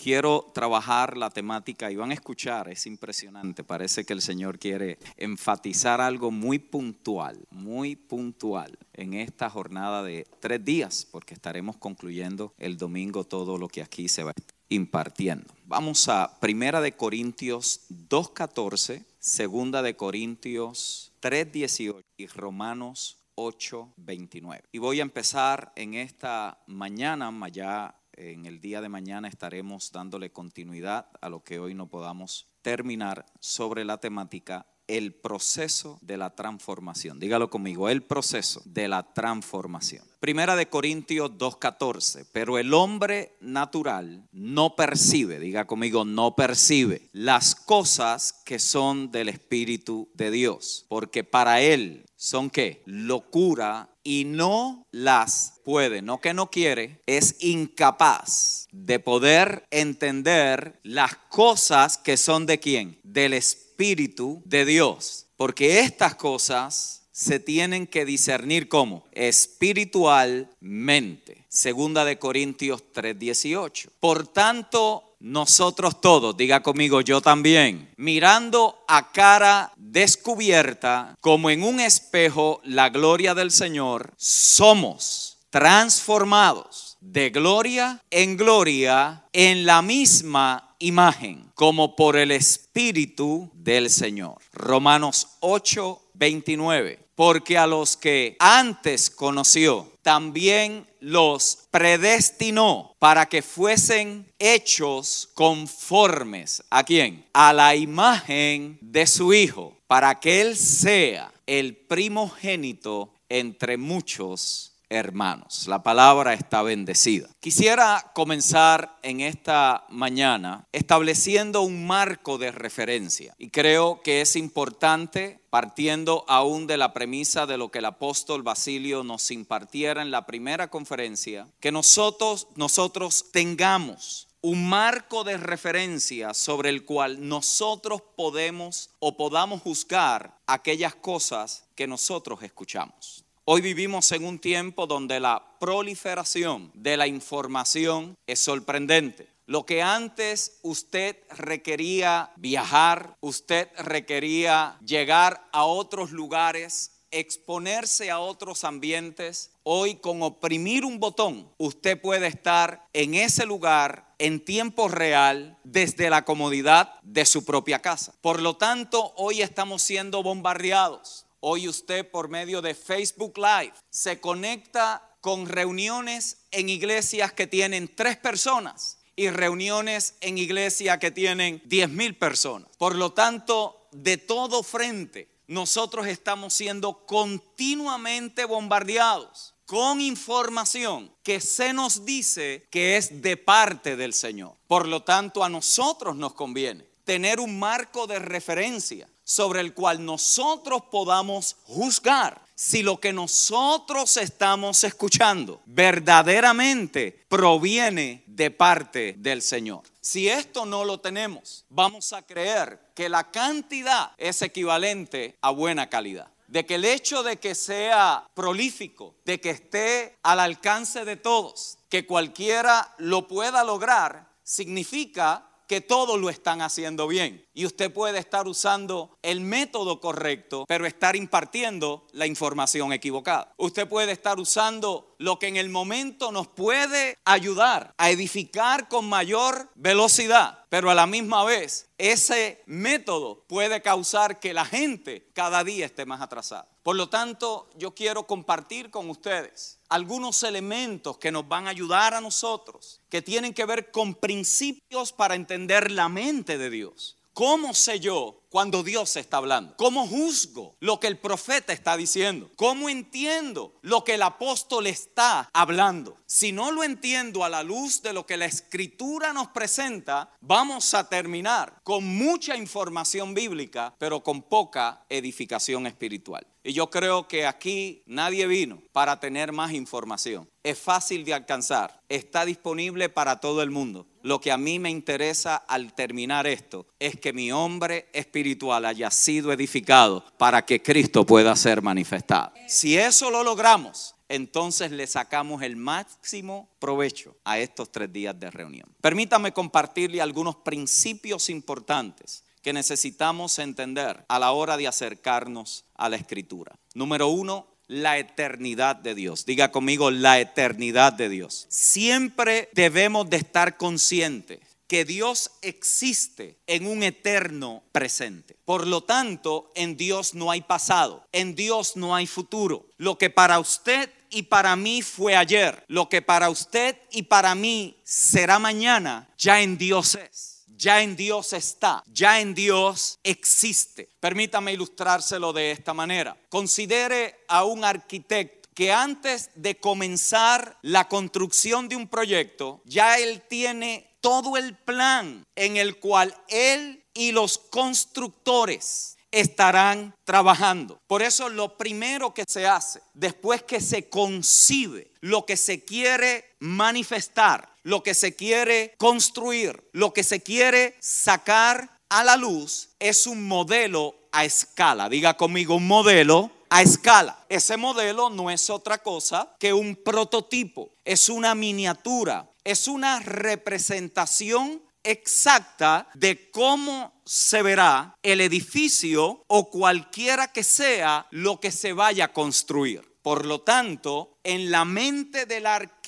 quiero trabajar la temática y van a escuchar, es impresionante, parece que el Señor quiere enfatizar algo muy puntual, muy puntual en esta jornada de tres días, porque estaremos concluyendo el domingo todo lo que aquí se va impartiendo. Vamos a Primera de Corintios 2.14, Segunda de Corintios 3.18 y Romanos 8.29. Y voy a empezar en esta mañana, ya en el día de mañana estaremos dándole continuidad a lo que hoy no podamos terminar sobre la temática el proceso de la transformación. Dígalo conmigo, el proceso de la transformación. Primera de Corintios 2.14, pero el hombre natural no percibe, diga conmigo, no percibe las cosas que son del Espíritu de Dios, porque para él son qué? Locura y no las puede, no que no quiere, es incapaz de poder entender las cosas que son de quién? Del Espíritu de Dios. Porque estas cosas se tienen que discernir como espiritualmente. Segunda de Corintios 3:18. Por tanto, nosotros todos, diga conmigo yo también, mirando a cara descubierta como en un espejo la gloria del Señor, somos transformados de gloria en gloria en la misma imagen, como por el Espíritu del Señor. Romanos 8, 29. Porque a los que antes conoció, también los predestinó para que fuesen hechos conformes. ¿A quién? A la imagen de su Hijo, para que Él sea el primogénito entre muchos hermanos. La palabra está bendecida. Quisiera comenzar en esta mañana estableciendo un marco de referencia y creo que es importante partiendo aún de la premisa de lo que el apóstol Basilio nos impartiera en la primera conferencia, que nosotros, nosotros tengamos un marco de referencia sobre el cual nosotros podemos o podamos juzgar aquellas cosas que nosotros escuchamos. Hoy vivimos en un tiempo donde la proliferación de la información es sorprendente. Lo que antes usted requería viajar, usted requería llegar a otros lugares, exponerse a otros ambientes, hoy con oprimir un botón, usted puede estar en ese lugar en tiempo real desde la comodidad de su propia casa. Por lo tanto, hoy estamos siendo bombardeados Hoy usted por medio de Facebook Live se conecta con reuniones en iglesias que tienen tres personas y reuniones en iglesias que tienen diez mil personas. Por lo tanto, de todo frente, nosotros estamos siendo continuamente bombardeados con información que se nos dice que es de parte del Señor. Por lo tanto, a nosotros nos conviene tener un marco de referencia sobre el cual nosotros podamos juzgar si lo que nosotros estamos escuchando verdaderamente proviene de parte del Señor. Si esto no lo tenemos, vamos a creer que la cantidad es equivalente a buena calidad de que el hecho de que sea prolífico, de que esté al alcance de todos, que cualquiera lo pueda lograr, significa que todos lo están haciendo bien. Y usted puede estar usando el método correcto, pero estar impartiendo la información equivocada. Usted puede estar usando lo que en el momento nos puede ayudar a edificar con mayor velocidad, pero a la misma vez ese método puede causar que la gente cada día esté más atrasada. Por lo tanto, yo quiero compartir con ustedes algunos elementos que nos van a ayudar a nosotros, que tienen que ver con principios para entender la mente de Dios. ¿Cómo sé yo cuando Dios está hablando? ¿Cómo juzgo lo que el profeta está diciendo? ¿Cómo entiendo lo que el apóstol está hablando? Si no lo entiendo a la luz de lo que la escritura nos presenta, vamos a terminar con mucha información bíblica, pero con poca edificación espiritual. Y yo creo que aquí nadie vino para tener más información. Es fácil de alcanzar, está disponible para todo el mundo. Lo que a mí me interesa al terminar esto es que mi hombre espiritual haya sido edificado para que Cristo pueda ser manifestado. Si eso lo logramos, entonces le sacamos el máximo provecho a estos tres días de reunión. Permítame compartirle algunos principios importantes que necesitamos entender a la hora de acercarnos a la escritura. Número uno, la eternidad de Dios. Diga conmigo, la eternidad de Dios. Siempre debemos de estar conscientes que Dios existe en un eterno presente. Por lo tanto, en Dios no hay pasado, en Dios no hay futuro. Lo que para usted y para mí fue ayer, lo que para usted y para mí será mañana, ya en Dios es ya en Dios está, ya en Dios existe. Permítame ilustrárselo de esta manera. Considere a un arquitecto que antes de comenzar la construcción de un proyecto, ya él tiene todo el plan en el cual él y los constructores estarán trabajando. Por eso lo primero que se hace, después que se concibe lo que se quiere manifestar, lo que se quiere construir, lo que se quiere sacar a la luz es un modelo a escala. Diga conmigo, un modelo a escala. Ese modelo no es otra cosa que un prototipo, es una miniatura, es una representación exacta de cómo se verá el edificio o cualquiera que sea lo que se vaya a construir. Por lo tanto, en la mente del arquitecto,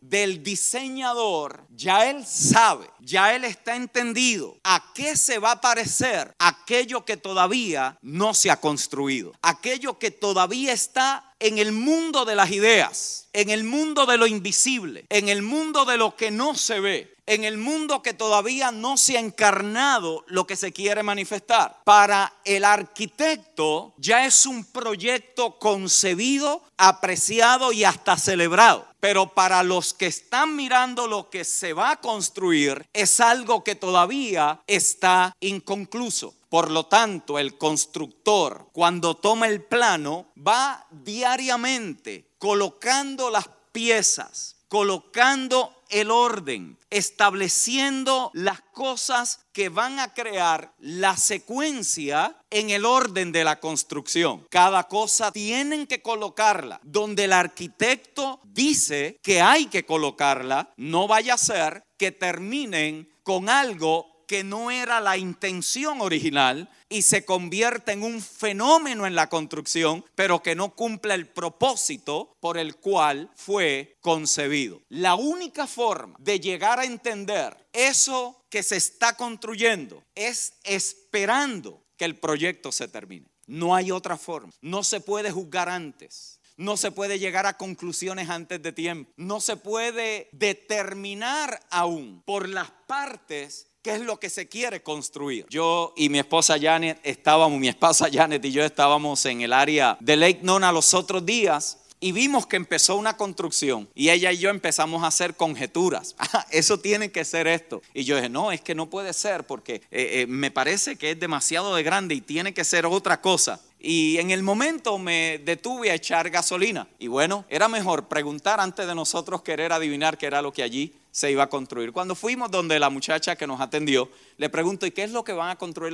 del diseñador, ya él sabe, ya él está entendido a qué se va a parecer aquello que todavía no se ha construido, aquello que todavía está en el mundo de las ideas, en el mundo de lo invisible, en el mundo de lo que no se ve en el mundo que todavía no se ha encarnado lo que se quiere manifestar. Para el arquitecto ya es un proyecto concebido, apreciado y hasta celebrado. Pero para los que están mirando lo que se va a construir es algo que todavía está inconcluso. Por lo tanto, el constructor, cuando toma el plano, va diariamente colocando las piezas, colocando el orden, estableciendo las cosas que van a crear la secuencia en el orden de la construcción. Cada cosa tienen que colocarla donde el arquitecto dice que hay que colocarla, no vaya a ser que terminen con algo que no era la intención original y se convierte en un fenómeno en la construcción, pero que no cumple el propósito por el cual fue concebido. La única forma de llegar a entender eso que se está construyendo es esperando que el proyecto se termine. No hay otra forma. No se puede juzgar antes. No se puede llegar a conclusiones antes de tiempo. No se puede determinar aún por las partes qué es lo que se quiere construir. Yo y mi esposa Janet estábamos, mi esposa Janet y yo estábamos en el área de Lake Nona los otros días y vimos que empezó una construcción y ella y yo empezamos a hacer conjeturas. Ah, eso tiene que ser esto. Y yo dije, no, es que no puede ser porque eh, eh, me parece que es demasiado de grande y tiene que ser otra cosa. Y en el momento me detuve a echar gasolina. Y bueno, era mejor preguntar antes de nosotros querer adivinar qué era lo que allí se iba a construir. Cuando fuimos donde la muchacha que nos atendió, le pregunto, ¿y qué es lo que van a construir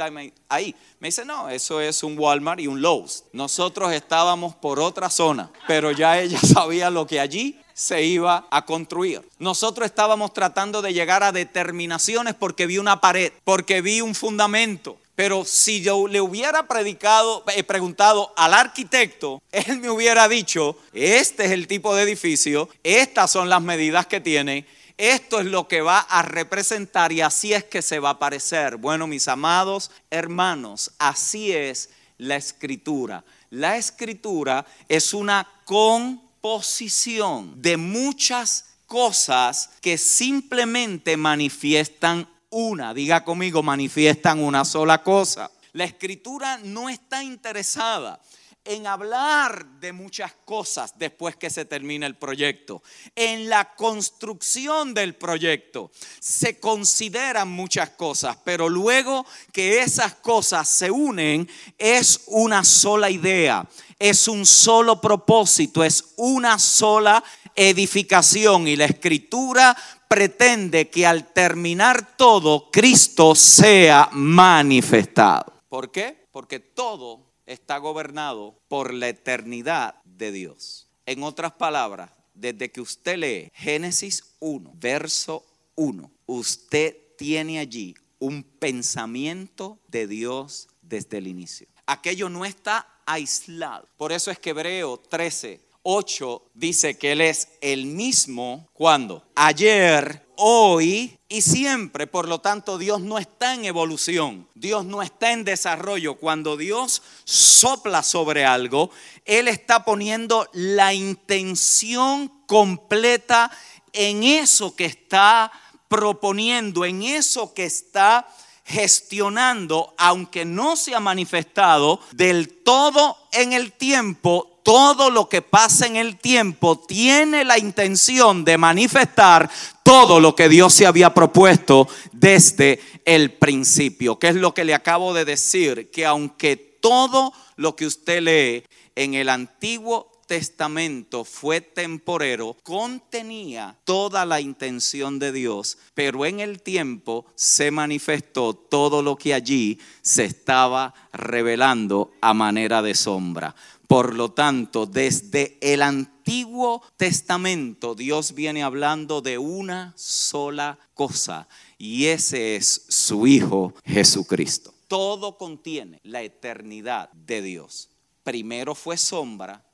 ahí? Me dice, no, eso es un Walmart y un Lowe's. Nosotros estábamos por otra zona, pero ya ella sabía lo que allí se iba a construir. Nosotros estábamos tratando de llegar a determinaciones porque vi una pared, porque vi un fundamento. Pero si yo le hubiera predicado, eh, preguntado al arquitecto, él me hubiera dicho, este es el tipo de edificio, estas son las medidas que tiene esto es lo que va a representar y así es que se va a parecer. Bueno, mis amados hermanos, así es la escritura. La escritura es una composición de muchas cosas que simplemente manifiestan una. Diga conmigo, manifiestan una sola cosa. La escritura no está interesada en hablar de muchas cosas después que se termine el proyecto. En la construcción del proyecto se consideran muchas cosas, pero luego que esas cosas se unen es una sola idea, es un solo propósito, es una sola edificación y la escritura pretende que al terminar todo Cristo sea manifestado. ¿Por qué? Porque todo está gobernado por la eternidad de Dios. En otras palabras, desde que usted lee Génesis 1, verso 1, usted tiene allí un pensamiento de Dios desde el inicio. Aquello no está aislado. Por eso es que Hebreo 13, 8 dice que Él es el mismo cuando ayer, hoy y siempre. Por lo tanto, Dios no está en evolución, Dios no está en desarrollo. Cuando Dios sopla sobre algo, Él está poniendo la intención completa en eso que está proponiendo, en eso que está gestionando, aunque no se ha manifestado del todo en el tiempo, todo lo que pasa en el tiempo tiene la intención de manifestar todo lo que Dios se había propuesto desde el principio, que es lo que le acabo de decir, que aunque todo lo que usted lee en el Antiguo Testamento fue temporero, contenía toda la intención de Dios, pero en el tiempo se manifestó todo lo que allí se estaba revelando a manera de sombra. Por lo tanto, desde el Antiguo Testamento Dios viene hablando de una sola cosa y ese es su Hijo Jesucristo. Todo contiene la eternidad de Dios. Primero fue sombra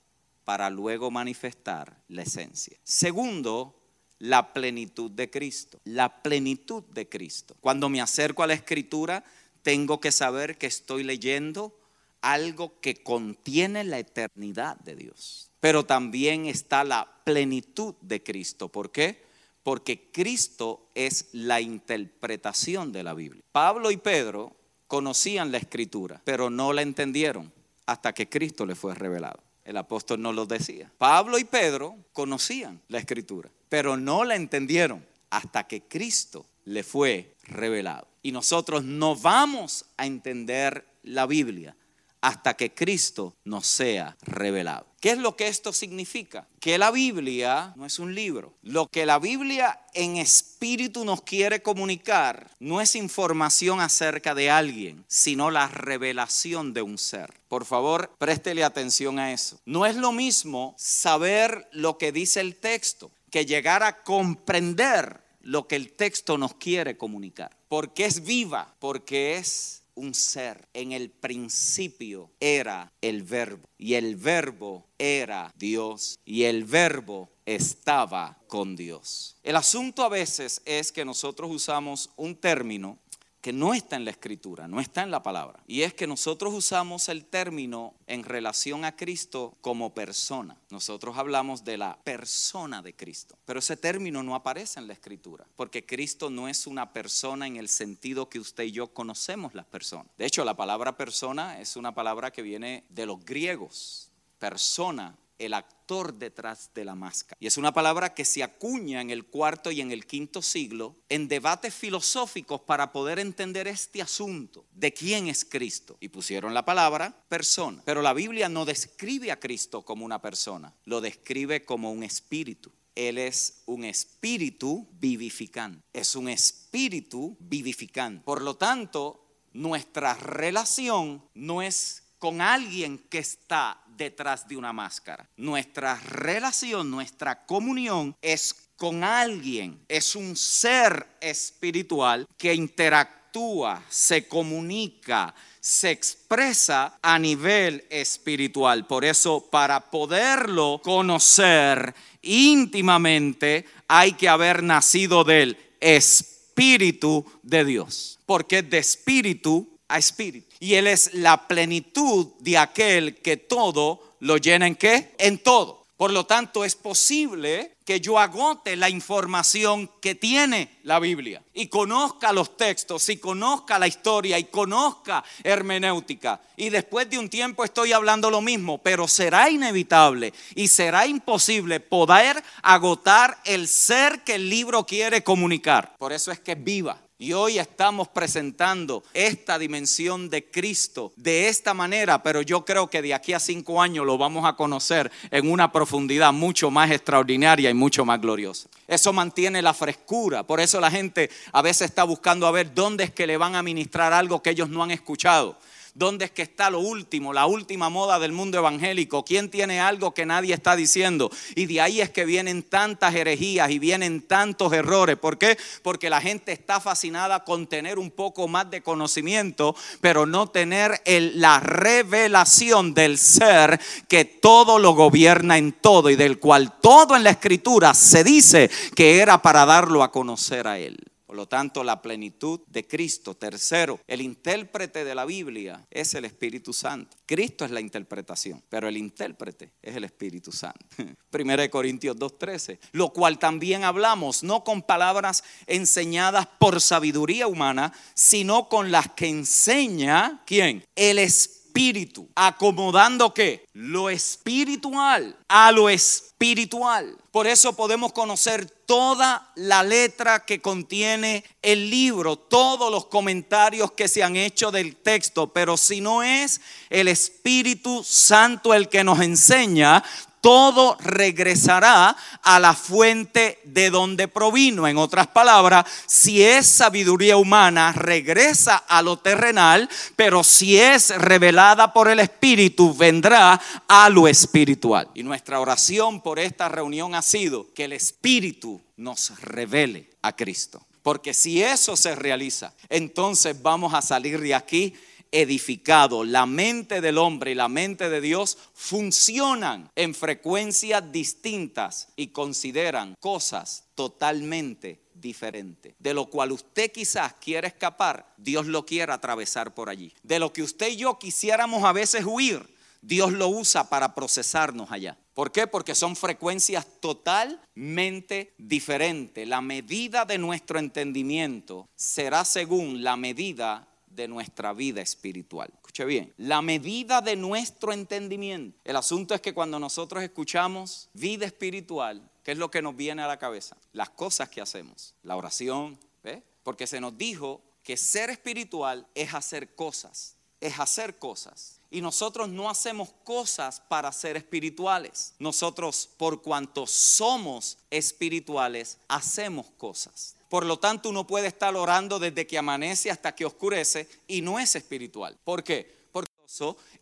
para luego manifestar la esencia. Segundo, la plenitud de Cristo. La plenitud de Cristo. Cuando me acerco a la escritura, tengo que saber que estoy leyendo algo que contiene la eternidad de Dios. Pero también está la plenitud de Cristo. ¿Por qué? Porque Cristo es la interpretación de la Biblia. Pablo y Pedro conocían la escritura, pero no la entendieron hasta que Cristo le fue revelado. El apóstol no lo decía. Pablo y Pedro conocían la escritura, pero no la entendieron hasta que Cristo le fue revelado. Y nosotros no vamos a entender la Biblia hasta que Cristo nos sea revelado. ¿Qué es lo que esto significa? Que la Biblia no es un libro. Lo que la Biblia en espíritu nos quiere comunicar no es información acerca de alguien, sino la revelación de un ser. Por favor, préstele atención a eso. No es lo mismo saber lo que dice el texto que llegar a comprender lo que el texto nos quiere comunicar. Porque es viva, porque es un ser. En el principio era el verbo y el verbo era Dios y el verbo estaba con Dios. El asunto a veces es que nosotros usamos un término que no está en la escritura, no está en la palabra. Y es que nosotros usamos el término en relación a Cristo como persona. Nosotros hablamos de la persona de Cristo. Pero ese término no aparece en la escritura, porque Cristo no es una persona en el sentido que usted y yo conocemos las personas. De hecho, la palabra persona es una palabra que viene de los griegos. Persona el actor detrás de la máscara. Y es una palabra que se acuña en el cuarto y en el quinto siglo en debates filosóficos para poder entender este asunto de quién es Cristo. Y pusieron la palabra persona. Pero la Biblia no describe a Cristo como una persona, lo describe como un espíritu. Él es un espíritu vivificante. Es un espíritu vivificante. Por lo tanto, nuestra relación no es con alguien que está detrás de una máscara. Nuestra relación, nuestra comunión es con alguien, es un ser espiritual que interactúa, se comunica, se expresa a nivel espiritual. Por eso, para poderlo conocer íntimamente, hay que haber nacido del Espíritu de Dios. Porque de espíritu a espíritu. Y Él es la plenitud de aquel que todo lo llena en qué? En todo. Por lo tanto, es posible que yo agote la información que tiene la Biblia y conozca los textos y conozca la historia y conozca hermenéutica. Y después de un tiempo estoy hablando lo mismo, pero será inevitable y será imposible poder agotar el ser que el libro quiere comunicar. Por eso es que es viva. Y hoy estamos presentando esta dimensión de Cristo de esta manera, pero yo creo que de aquí a cinco años lo vamos a conocer en una profundidad mucho más extraordinaria y mucho más gloriosa. Eso mantiene la frescura, por eso la gente a veces está buscando a ver dónde es que le van a ministrar algo que ellos no han escuchado. ¿Dónde es que está lo último, la última moda del mundo evangélico? ¿Quién tiene algo que nadie está diciendo? Y de ahí es que vienen tantas herejías y vienen tantos errores. ¿Por qué? Porque la gente está fascinada con tener un poco más de conocimiento, pero no tener la revelación del ser que todo lo gobierna en todo y del cual todo en la escritura se dice que era para darlo a conocer a él. Por lo tanto, la plenitud de Cristo. Tercero, el intérprete de la Biblia es el Espíritu Santo. Cristo es la interpretación, pero el intérprete es el Espíritu Santo. Primera de Corintios 2.13, lo cual también hablamos, no con palabras enseñadas por sabiduría humana, sino con las que enseña, ¿quién? El Espíritu espíritu, acomodando qué? Lo espiritual a lo espiritual. Por eso podemos conocer toda la letra que contiene el libro, todos los comentarios que se han hecho del texto, pero si no es el Espíritu Santo el que nos enseña, todo regresará a la fuente de donde provino. En otras palabras, si es sabiduría humana, regresa a lo terrenal, pero si es revelada por el Espíritu, vendrá a lo espiritual. Y nuestra oración por esta reunión ha sido que el Espíritu nos revele a Cristo. Porque si eso se realiza, entonces vamos a salir de aquí edificado. La mente del hombre y la mente de Dios funcionan en frecuencias distintas y consideran cosas totalmente diferentes. De lo cual usted quizás quiere escapar, Dios lo quiere atravesar por allí. De lo que usted y yo quisiéramos a veces huir, Dios lo usa para procesarnos allá. ¿Por qué? Porque son frecuencias totalmente diferentes. La medida de nuestro entendimiento será según la medida de nuestra vida espiritual. Escuche bien, la medida de nuestro entendimiento. El asunto es que cuando nosotros escuchamos vida espiritual, ¿qué es lo que nos viene a la cabeza? Las cosas que hacemos, la oración, ¿ve? Porque se nos dijo que ser espiritual es hacer cosas, es hacer cosas. Y nosotros no hacemos cosas para ser espirituales. Nosotros, por cuanto somos espirituales, hacemos cosas. Por lo tanto, uno puede estar orando desde que amanece hasta que oscurece y no es espiritual. ¿Por qué?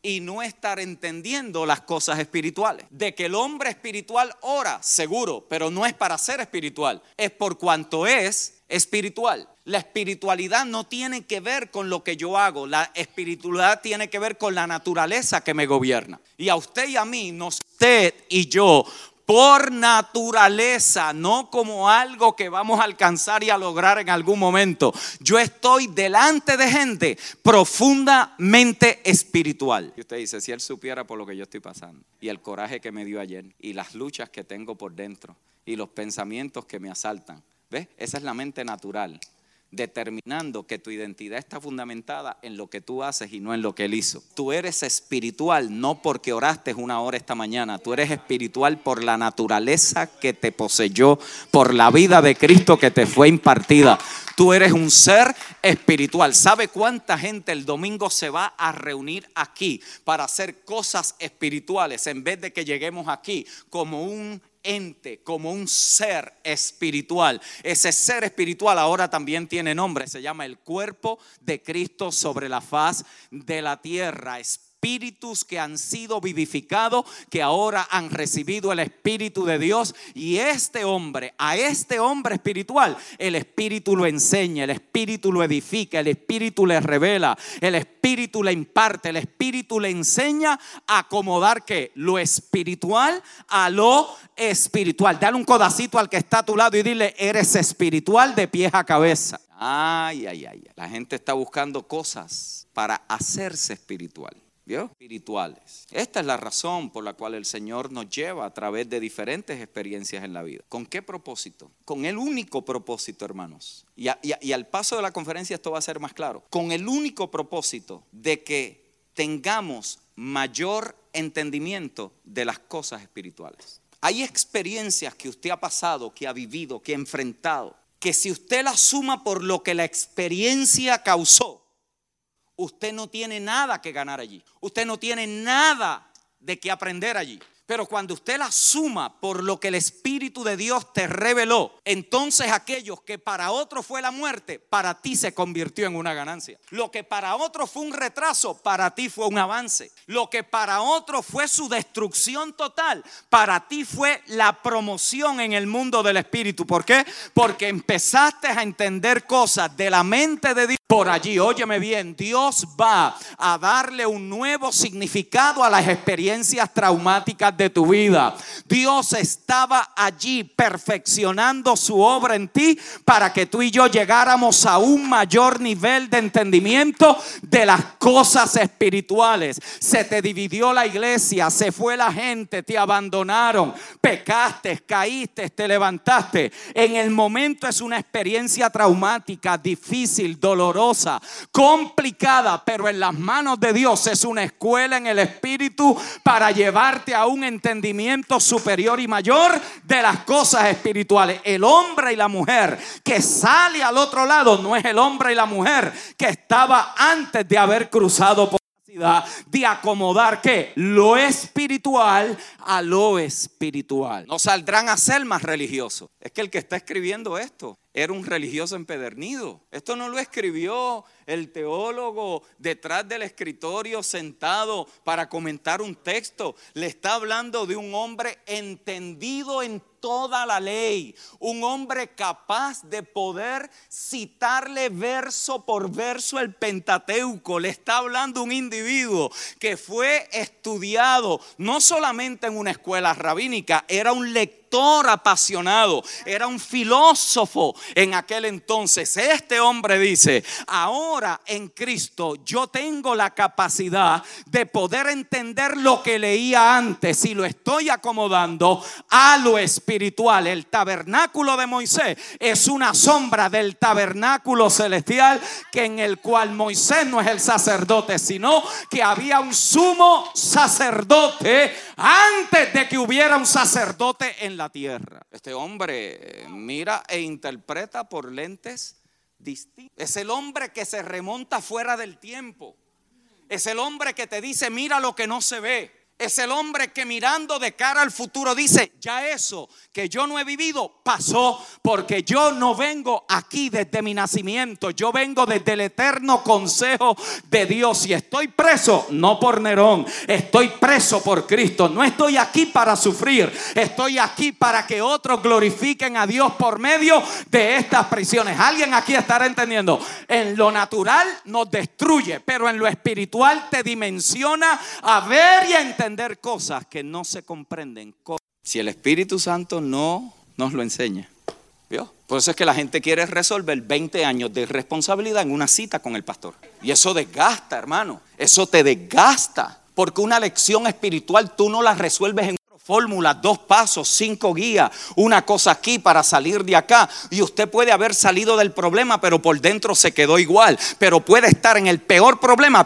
Y no estar entendiendo las cosas espirituales. De que el hombre espiritual ora, seguro, pero no es para ser espiritual, es por cuanto es espiritual. La espiritualidad no tiene que ver con lo que yo hago, la espiritualidad tiene que ver con la naturaleza que me gobierna. Y a usted y a mí, usted y yo por naturaleza, no como algo que vamos a alcanzar y a lograr en algún momento. Yo estoy delante de gente profundamente espiritual. Y usted dice, si él supiera por lo que yo estoy pasando y el coraje que me dio ayer y las luchas que tengo por dentro y los pensamientos que me asaltan. ¿Ves? Esa es la mente natural determinando que tu identidad está fundamentada en lo que tú haces y no en lo que Él hizo. Tú eres espiritual no porque oraste una hora esta mañana, tú eres espiritual por la naturaleza que te poseyó, por la vida de Cristo que te fue impartida. Tú eres un ser espiritual. ¿Sabe cuánta gente el domingo se va a reunir aquí para hacer cosas espirituales en vez de que lleguemos aquí como un ente, como un ser espiritual. Ese ser espiritual ahora también tiene nombre, se llama el cuerpo de Cristo sobre la faz de la tierra espíritus que han sido vivificados, que ahora han recibido el Espíritu de Dios. Y este hombre, a este hombre espiritual, el Espíritu lo enseña, el Espíritu lo edifica, el Espíritu le revela, el Espíritu le imparte, el Espíritu le enseña a acomodar que lo espiritual a lo espiritual. Dale un codacito al que está a tu lado y dile, eres espiritual de pies a cabeza. Ay, ay, ay. La gente está buscando cosas para hacerse espiritual. Espirituales. Esta es la razón por la cual el Señor nos lleva a través de diferentes experiencias en la vida. ¿Con qué propósito? Con el único propósito, hermanos. Y, y al paso de la conferencia esto va a ser más claro. Con el único propósito de que tengamos mayor entendimiento de las cosas espirituales. Hay experiencias que usted ha pasado, que ha vivido, que ha enfrentado, que si usted las suma por lo que la experiencia causó, usted no tiene nada que ganar allí. Usted no tiene nada de qué aprender allí. Pero cuando usted la suma por lo que el Espíritu de Dios te reveló, entonces aquellos que para otros fue la muerte, para ti se convirtió en una ganancia. Lo que para otros fue un retraso, para ti fue un avance. Lo que para otros fue su destrucción total, para ti fue la promoción en el mundo del Espíritu. ¿Por qué? Porque empezaste a entender cosas de la mente de Dios. Por allí, óyeme bien, Dios va a darle un nuevo significado a las experiencias traumáticas de tu vida. Dios estaba allí perfeccionando su obra en ti para que tú y yo llegáramos a un mayor nivel de entendimiento de las cosas espirituales. Se te dividió la iglesia, se fue la gente, te abandonaron, pecaste, caíste, te levantaste. En el momento es una experiencia traumática, difícil, dolorosa, complicada, pero en las manos de Dios es una escuela en el espíritu para llevarte a un entendimiento superior y mayor de las cosas espirituales. El hombre y la mujer que sale al otro lado no es el hombre y la mujer que estaba antes de haber cruzado por de acomodar que lo espiritual a lo espiritual. No saldrán a ser más religiosos. Es que el que está escribiendo esto era un religioso empedernido. Esto no lo escribió el teólogo detrás del escritorio sentado para comentar un texto. Le está hablando de un hombre entendido en toda la ley, un hombre capaz de poder citarle verso por verso el Pentateuco. Le está hablando un individuo que fue estudiado no solamente en una escuela rabínica, era un lector apasionado, era un filósofo en aquel entonces. Este hombre dice, ahora en Cristo yo tengo la capacidad de poder entender lo que leía antes y lo estoy acomodando a lo espiritual. El tabernáculo de Moisés es una sombra del tabernáculo celestial que en el cual Moisés no es el sacerdote, sino que había un sumo sacerdote antes de que hubiera un sacerdote en la tierra. Este hombre mira e interpreta por lentes Es el hombre que se remonta fuera del tiempo. Es el hombre que te dice, mira lo que no se ve es el hombre que mirando de cara al futuro dice, ya eso que yo no he vivido pasó porque yo no vengo aquí desde mi nacimiento, yo vengo desde el eterno consejo de Dios y estoy preso no por Nerón, estoy preso por Cristo, no estoy aquí para sufrir, estoy aquí para que otros glorifiquen a Dios por medio de estas prisiones. Alguien aquí estará entendiendo, en lo natural nos destruye, pero en lo espiritual te dimensiona a ver y a entender cosas que no se comprenden. Si el Espíritu Santo no nos lo enseña. ¿Vio? Por eso es que la gente quiere resolver 20 años de responsabilidad en una cita con el pastor. Y eso desgasta, hermano. Eso te desgasta. Porque una lección espiritual tú no la resuelves en fórmula, dos pasos, cinco guías, una cosa aquí para salir de acá. Y usted puede haber salido del problema, pero por dentro se quedó igual. Pero puede estar en el peor problema,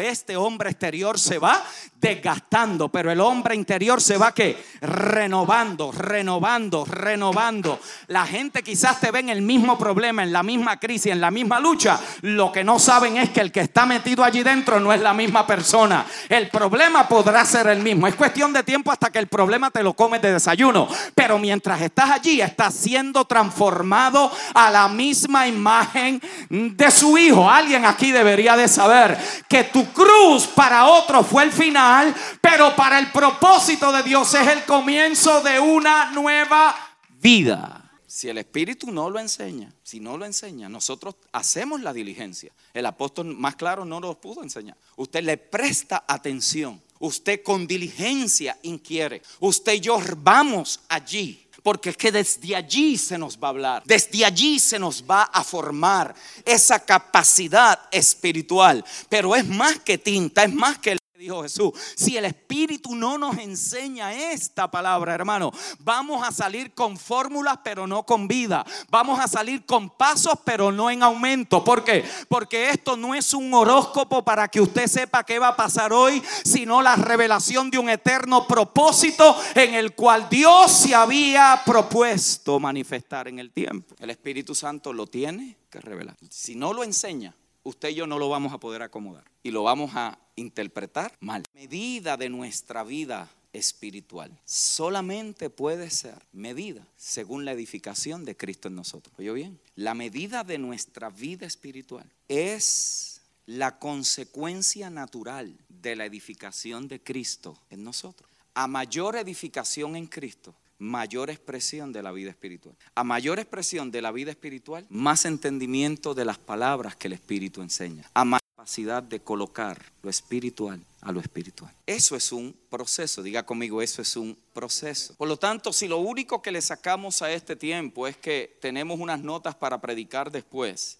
este hombre exterior se va desgastando, pero el hombre interior se va que renovando, renovando, renovando. La gente quizás te ve en el mismo problema, en la misma crisis, en la misma lucha. Lo que no saben es que el que está metido allí dentro no es la misma persona. El problema podrá ser el mismo. Es cuestión de tiempo hasta que el problema te lo comes de desayuno. Pero mientras estás allí, estás siendo transformado a la misma imagen de su hijo. Alguien aquí debería de saber que tu cruz para otro fue el final, pero para el propósito de Dios es el comienzo de una nueva vida. Si el Espíritu no lo enseña, si no lo enseña, nosotros hacemos la diligencia. El apóstol más claro no nos pudo enseñar. Usted le presta atención. Usted con diligencia inquiere. Usted y yo vamos allí porque es que desde allí se nos va a hablar, desde allí se nos va a formar esa capacidad espiritual. Pero es más que tinta, es más que dijo Jesús, si el Espíritu no nos enseña esta palabra, hermano, vamos a salir con fórmulas, pero no con vida. Vamos a salir con pasos, pero no en aumento. ¿Por qué? Porque esto no es un horóscopo para que usted sepa qué va a pasar hoy, sino la revelación de un eterno propósito en el cual Dios se había propuesto manifestar en el tiempo. El Espíritu Santo lo tiene que revelar. Si no lo enseña, usted y yo no lo vamos a poder acomodar y lo vamos a interpretar mal. medida de nuestra vida espiritual solamente puede ser medida según la edificación de Cristo en nosotros. ¿Oye bien? La medida de nuestra vida espiritual es la consecuencia natural de la edificación de Cristo en nosotros. A mayor edificación en Cristo, mayor expresión de la vida espiritual. A mayor expresión de la vida espiritual, más entendimiento de las palabras que el Espíritu enseña. A más capacidad de colocar lo espiritual a lo espiritual. Eso es un proceso, diga conmigo, eso es un proceso. Por lo tanto, si lo único que le sacamos a este tiempo es que tenemos unas notas para predicar después,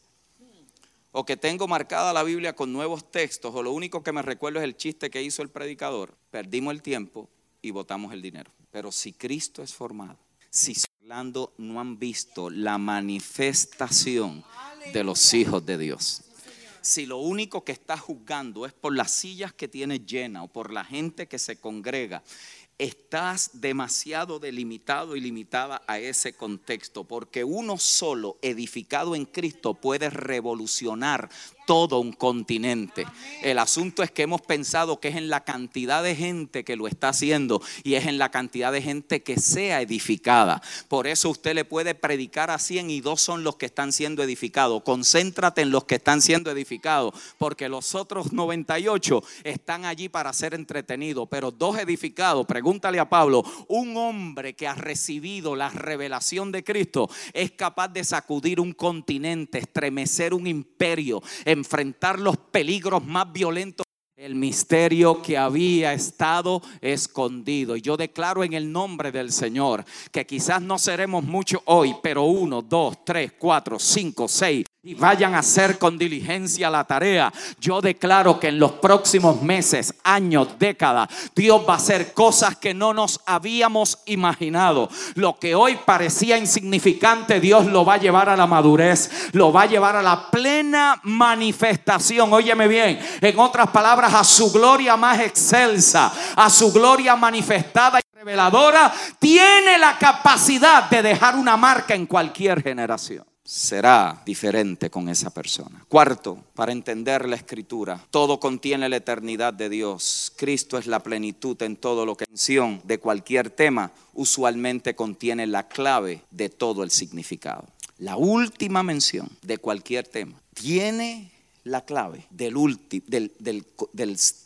o que tengo marcada la Biblia con nuevos textos, o lo único que me recuerdo es el chiste que hizo el predicador, perdimos el tiempo y votamos el dinero. Pero si Cristo es formado, si hablando no han visto la manifestación de los hijos de Dios. Si lo único que está juzgando es por las sillas que tienes llena o por la gente que se congrega, estás demasiado delimitado y limitada a ese contexto, porque uno solo edificado en Cristo puede revolucionar todo un continente. El asunto es que hemos pensado que es en la cantidad de gente que lo está haciendo y es en la cantidad de gente que sea edificada. Por eso usted le puede predicar a 100 y dos son los que están siendo edificados. Concéntrate en los que están siendo edificados, porque los otros 98 están allí para ser entretenidos, pero dos edificados. Pregúntale a Pablo, un hombre que ha recibido la revelación de Cristo es capaz de sacudir un continente, estremecer un imperio, enfrentar los peligros más violentos. El misterio que había estado escondido. Y yo declaro en el nombre del Señor que quizás no seremos muchos hoy, pero uno, dos, tres, cuatro, cinco, seis, y vayan a hacer con diligencia la tarea. Yo declaro que en los próximos meses, años, décadas, Dios va a hacer cosas que no nos habíamos imaginado. Lo que hoy parecía insignificante, Dios lo va a llevar a la madurez, lo va a llevar a la plena manifestación. Óyeme bien, en otras palabras, a su gloria más excelsa, a su gloria manifestada y reveladora, tiene la capacidad de dejar una marca en cualquier generación será diferente con esa persona. Cuarto, para entender la escritura, todo contiene la eternidad de Dios. Cristo es la plenitud en todo lo que mención de cualquier tema usualmente contiene la clave de todo el significado. La última mención de cualquier tema tiene la clave del, del,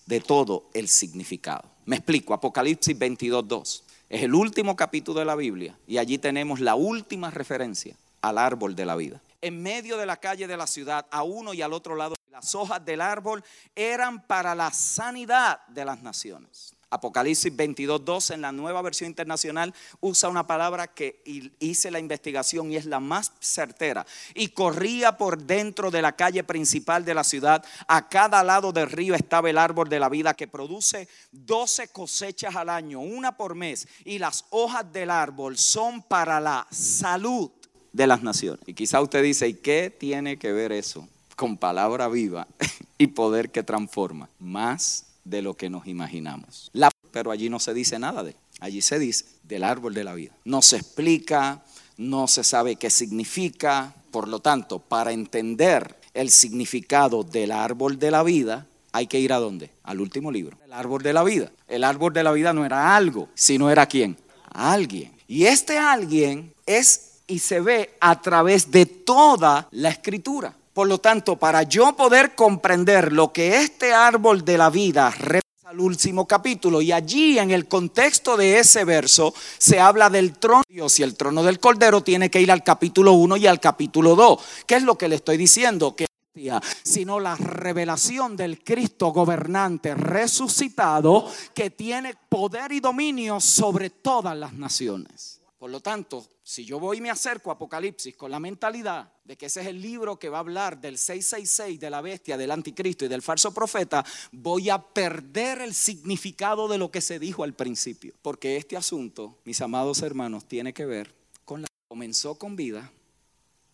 de todo el significado. Me explico, Apocalipsis 22.2. Es el último capítulo de la Biblia y allí tenemos la última referencia al árbol de la vida. En medio de la calle de la ciudad, a uno y al otro lado, las hojas del árbol eran para la sanidad de las naciones. Apocalipsis 22.2 en la nueva versión internacional usa una palabra que hice la investigación y es la más certera. Y corría por dentro de la calle principal de la ciudad. A cada lado del río estaba el árbol de la vida que produce 12 cosechas al año, una por mes. Y las hojas del árbol son para la salud de las naciones. Y quizá usted dice, ¿y qué tiene que ver eso con palabra viva y poder que transforma? Más de lo que nos imaginamos. La, pero allí no se dice nada de Allí se dice del árbol de la vida. No se explica, no se sabe qué significa. Por lo tanto, para entender el significado del árbol de la vida, hay que ir a dónde? Al último libro. El árbol de la vida. El árbol de la vida no era algo, sino era quién? Alguien. Y este alguien es y se ve a través de toda la escritura. Por lo tanto, para yo poder comprender lo que este árbol de la vida representa al último capítulo y allí en el contexto de ese verso se habla del trono de Dios y el trono del Cordero tiene que ir al capítulo 1 y al capítulo 2. ¿Qué es lo que le estoy diciendo? Que sino la revelación del Cristo gobernante resucitado que tiene poder y dominio sobre todas las naciones. Por lo tanto, si yo voy y me acerco a Apocalipsis con la mentalidad de que ese es el libro que va a hablar del 666, de la bestia, del anticristo y del falso profeta, voy a perder el significado de lo que se dijo al principio. Porque este asunto, mis amados hermanos, tiene que ver con la... Comenzó con vida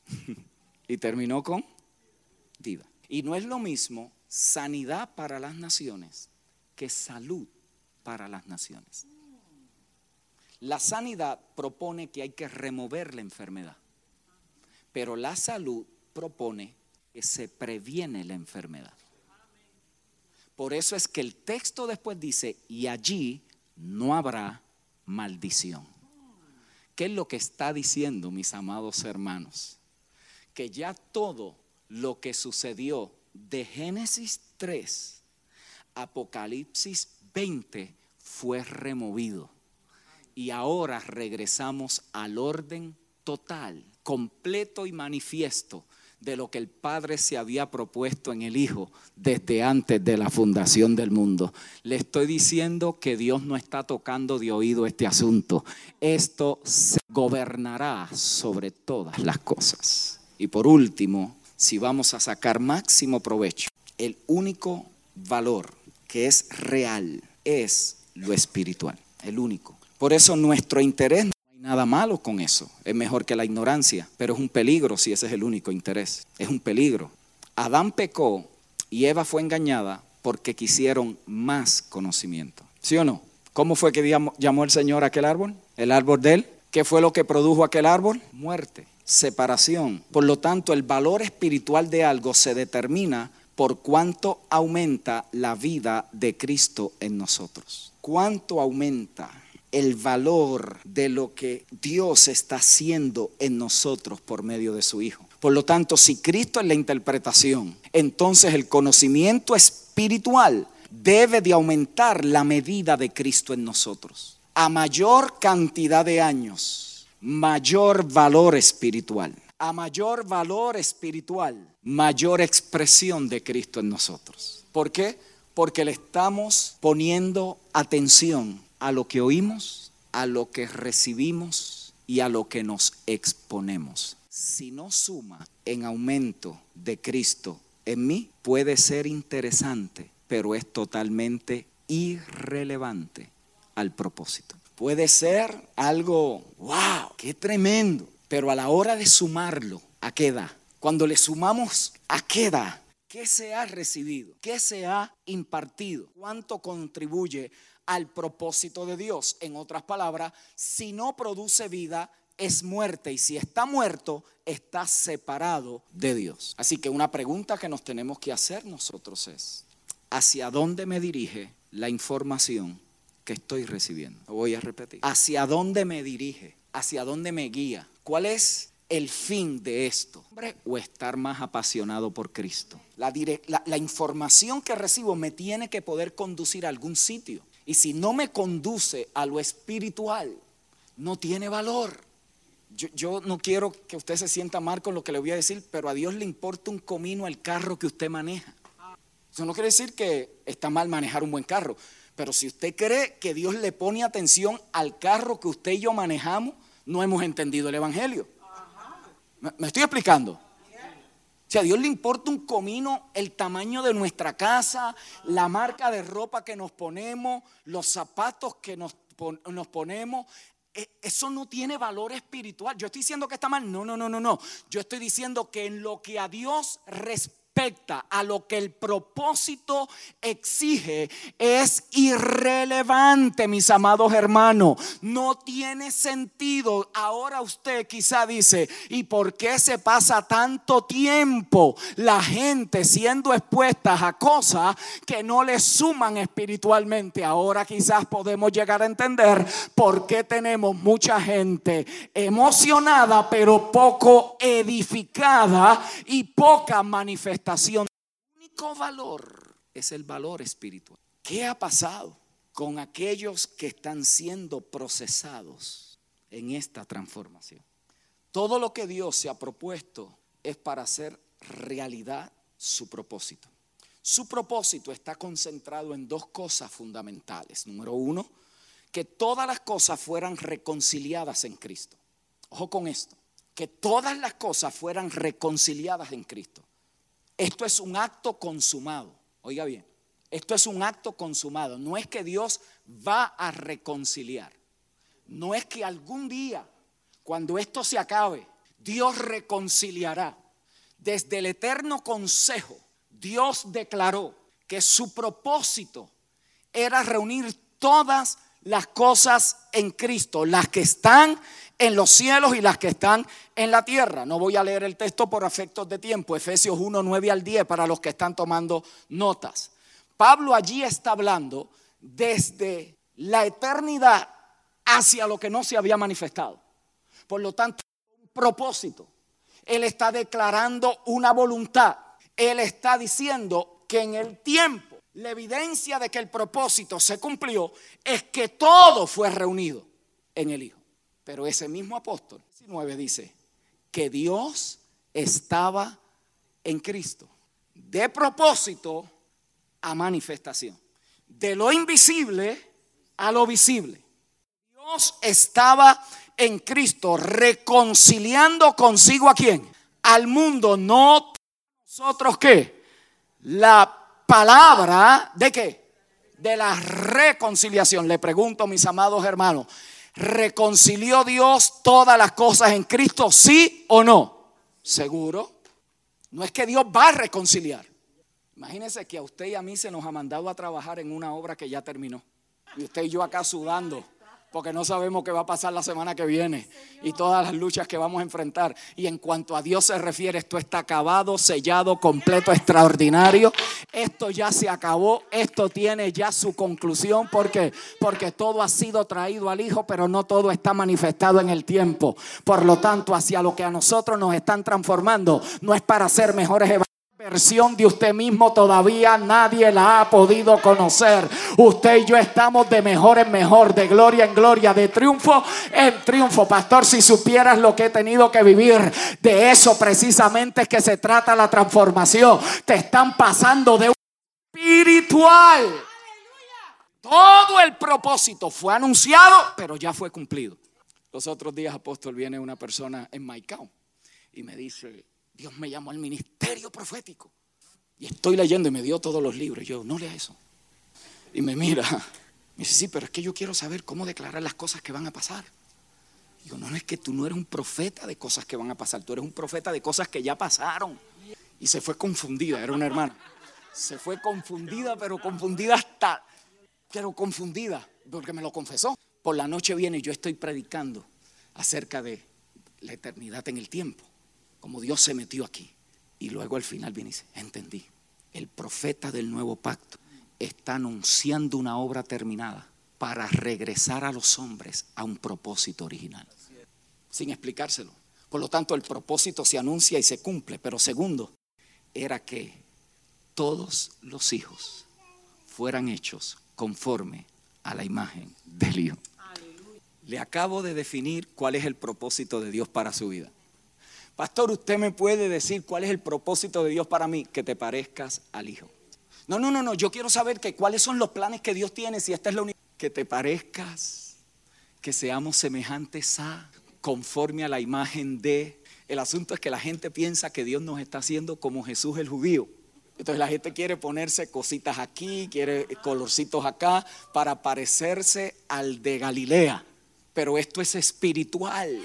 y terminó con vida. Y no es lo mismo sanidad para las naciones que salud para las naciones. La sanidad propone que hay que remover la enfermedad, pero la salud propone que se previene la enfermedad. Por eso es que el texto después dice, y allí no habrá maldición. ¿Qué es lo que está diciendo, mis amados hermanos? Que ya todo lo que sucedió de Génesis 3, Apocalipsis 20, fue removido. Y ahora regresamos al orden total, completo y manifiesto de lo que el Padre se había propuesto en el Hijo desde antes de la fundación del mundo. Le estoy diciendo que Dios no está tocando de oído este asunto. Esto se gobernará sobre todas las cosas. Y por último, si vamos a sacar máximo provecho, el único valor que es real es lo espiritual, el único. Por eso nuestro interés nada malo con eso. Es mejor que la ignorancia, pero es un peligro si ese es el único interés. Es un peligro. Adán pecó y Eva fue engañada porque quisieron más conocimiento. ¿Sí o no? ¿Cómo fue que llamó el Señor a aquel árbol? El árbol de él. ¿Qué fue lo que produjo aquel árbol? Muerte, separación. Por lo tanto, el valor espiritual de algo se determina por cuánto aumenta la vida de Cristo en nosotros. ¿Cuánto aumenta el valor de lo que Dios está haciendo en nosotros por medio de su Hijo. Por lo tanto, si Cristo es la interpretación, entonces el conocimiento espiritual debe de aumentar la medida de Cristo en nosotros. A mayor cantidad de años, mayor valor espiritual. A mayor valor espiritual, mayor expresión de Cristo en nosotros. ¿Por qué? Porque le estamos poniendo atención a lo que oímos, a lo que recibimos y a lo que nos exponemos. Si no suma en aumento de Cristo en mí, puede ser interesante, pero es totalmente irrelevante al propósito. Puede ser algo, wow, qué tremendo, pero a la hora de sumarlo, ¿a qué da? Cuando le sumamos, ¿a qué da? ¿Qué se ha recibido? ¿Qué se ha impartido? ¿Cuánto contribuye al propósito de Dios. En otras palabras, si no produce vida, es muerte y si está muerto, está separado de Dios. Así que una pregunta que nos tenemos que hacer nosotros es, ¿hacia dónde me dirige la información que estoy recibiendo? Lo voy a repetir. ¿Hacia dónde me dirige? ¿Hacia dónde me guía? ¿Cuál es el fin de esto? ¿O estar más apasionado por Cristo? La, la, información que recibo me tiene que poder conducir a algún sitio. Y si no me conduce a lo espiritual, no tiene valor. Yo, no quiero que usted se sienta mal con lo que le voy a decir, pero a Dios le importa un comino el carro que usted maneja. Eso no quiere decir que está mal manejar un buen carro, pero si usted cree que Dios le pone atención al carro que usted y yo manejamos, no hemos entendido el Evangelio. me estoy explicando? Si a Dios le importa un comino el tamaño de nuestra casa, la marca de ropa que nos ponemos, los zapatos que nos, ponemos, e, eso no tiene valor espiritual. Yo estoy diciendo que está mal. No, no, no, no, no. Yo estoy diciendo que en lo que a Dios respecta, a lo que el propósito exige es irrelevante, mis amados hermanos. No tiene sentido. Ahora usted quizá dice, ¿y por qué se pasa tanto tiempo la gente siendo expuesta a cosas que no le suman espiritualmente? Ahora quizás podemos llegar a entender por qué tenemos mucha gente emocionada pero poco edificada y poca manifestación el único valor es el valor espiritual. ¿Qué ha pasado con aquellos que están siendo procesados en esta transformación? Todo lo que Dios se ha propuesto es para hacer realidad su propósito. Su propósito está concentrado en dos cosas fundamentales. Número uno, que todas las cosas fueran reconciliadas en Cristo. Ojo con esto, que todas las cosas fueran reconciliadas en Cristo. Esto es un acto consumado. Oiga bien, esto es un acto consumado. No es que Dios va a reconciliar. No es que algún día, cuando esto se acabe, Dios reconciliará. Desde el eterno consejo, Dios declaró que su propósito era reunir todas las cosas en Cristo, las que están en los cielos y las que están en la tierra. No voy a leer el texto por efectos de tiempo, Efesios 1, 9 al 10 para los que están tomando notas. Pablo allí está hablando desde la eternidad hacia lo que no se había manifestado. Por lo tanto, un propósito. Él está declarando una voluntad. Él está diciendo que en el tiempo, la evidencia de que el propósito se cumplió es que todo fue reunido en el Hijo. Pero ese mismo apóstol 19 dice que Dios estaba en Cristo. De propósito a manifestación. De lo invisible a lo visible. Dios estaba en Cristo reconciliando consigo a quién? Al mundo, no nosotros qué? La palabra de qué? De la reconciliación. Le pregunto, mis amados hermanos, ¿reconcilió Dios todas las cosas en Cristo? ¿Sí o no? Seguro. No es que Dios va a reconciliar. Imagínense que a usted y a mí se nos ha mandado a trabajar en una obra que ya terminó. Y usted y yo acá sudando, porque no sabemos qué va a pasar la semana que viene y todas las luchas que vamos a enfrentar. Y en cuanto a Dios se refiere, esto está acabado, sellado, completo, extraordinario. Esto ya se acabó, esto tiene ya su conclusión. ¿Por qué? Porque todo ha sido traído al Hijo, pero no todo está manifestado en el tiempo. Por lo tanto, hacia lo que a nosotros nos están transformando, no es para ser mejores versión de usted mismo todavía nadie la ha podido conocer. Usted y yo estamos de mejor en mejor, de gloria en gloria, de triunfo en triunfo. Pastor, si supieras lo que he tenido que vivir, de eso precisamente es que se trata la transformación. Te están pasando de un espiritual. Todo el propósito fue anunciado, pero ya fue cumplido. Los otros días, apóstol, viene una persona en Maicao y me dice, Dios me llamó al ministerio profético. Y estoy leyendo y me dio todos los libros. Yo, no lea eso. Y me mira. Me dice, sí, pero es que yo quiero saber cómo declarar las cosas que van a pasar. Yo, no, no es que tú no eres un profeta de cosas que van a pasar. Tú eres un profeta de cosas que ya pasaron. Y se fue confundida, era una hermana. Se fue confundida, pero confundida hasta, pero confundida, porque me lo confesó. Por la noche viene y yo estoy predicando acerca de la eternidad en el tiempo como Dios se metió aquí. Y luego al final viene y dice, entendí, el profeta del nuevo pacto está anunciando una obra terminada para regresar a los hombres a un propósito original, sin explicárselo. Por lo tanto, el propósito se anuncia y se cumple, pero segundo, era que todos los hijos fueran hechos conforme a la imagen del Hijo. Le acabo de definir cuál es el propósito de Dios para su vida. Pastor, usted me puede decir cuál es el propósito de Dios para mí, que te parezcas al Hijo. No, no, no, no, yo quiero saber que cuáles son los planes que Dios tiene, si esta es la única, que te parezcas, que seamos semejantes a, conforme a la imagen de. El asunto es que la gente piensa que Dios nos está haciendo como Jesús el judío. Entonces la gente quiere ponerse cositas aquí, quiere colorcitos acá para parecerse al de Galilea. Pero esto es espiritual.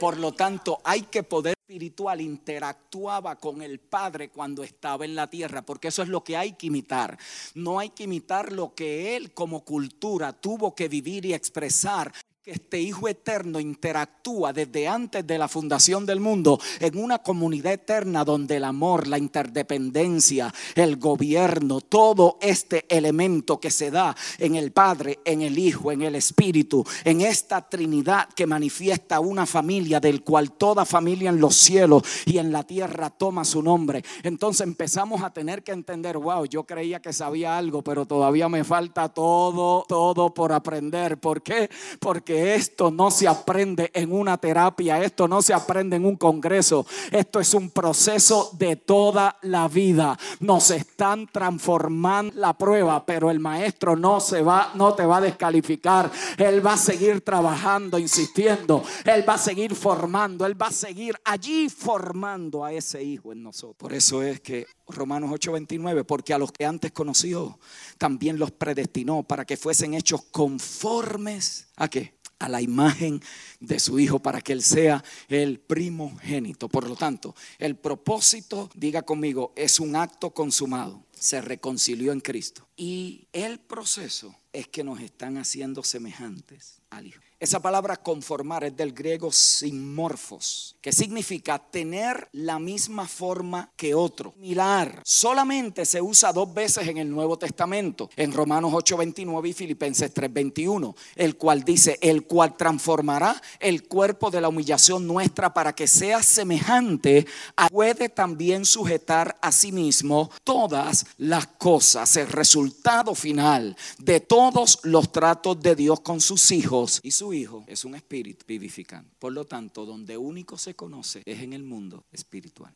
Por lo tanto, hay que poder espiritual interactuaba con el Padre cuando estaba en la tierra, porque eso es lo que hay que imitar. No hay que imitar lo que Él como cultura tuvo que vivir y expresar que este Hijo eterno interactúa desde antes de la fundación del mundo en una comunidad eterna donde el amor, la interdependencia, el gobierno, todo este elemento que se da en el Padre, en el Hijo, en el Espíritu, en esta Trinidad que manifiesta una familia del cual toda familia en los cielos y en la tierra toma su nombre. Entonces empezamos a tener que entender, wow, yo creía que sabía algo, pero todavía me falta todo, todo por aprender. ¿Por qué? Porque esto no se aprende en una terapia, esto no se aprende en un congreso, esto es un proceso de toda la vida. Nos están transformando la prueba, pero el maestro no se va, no te va a descalificar. Él va a seguir trabajando, insistiendo. Él va a seguir formando, él va a seguir allí formando a ese hijo en nosotros. Por eso es que Romanos 8:29, porque a los que antes conoció, también los predestinó para que fuesen hechos conformes a qué? A la imagen de su Hijo para que Él sea el primogénito. Por lo tanto, el propósito, diga conmigo, es un acto consumado. Se reconcilió en Cristo. Y el proceso es que nos están haciendo semejantes al Hijo. Esa palabra conformar es del griego simorfos, que significa tener la misma forma que otro. Mirar solamente se usa dos veces en el Nuevo Testamento, en Romanos 8:29 y Filipenses 3:21, el cual dice, el cual transformará el cuerpo de la humillación nuestra para que sea semejante a puede también sujetar a sí mismo todas las cosas. El resultado final de todos los tratos de Dios con sus hijos y su Hijo es un espíritu vivificante. Por lo tanto, donde único se conoce es en el mundo espiritual.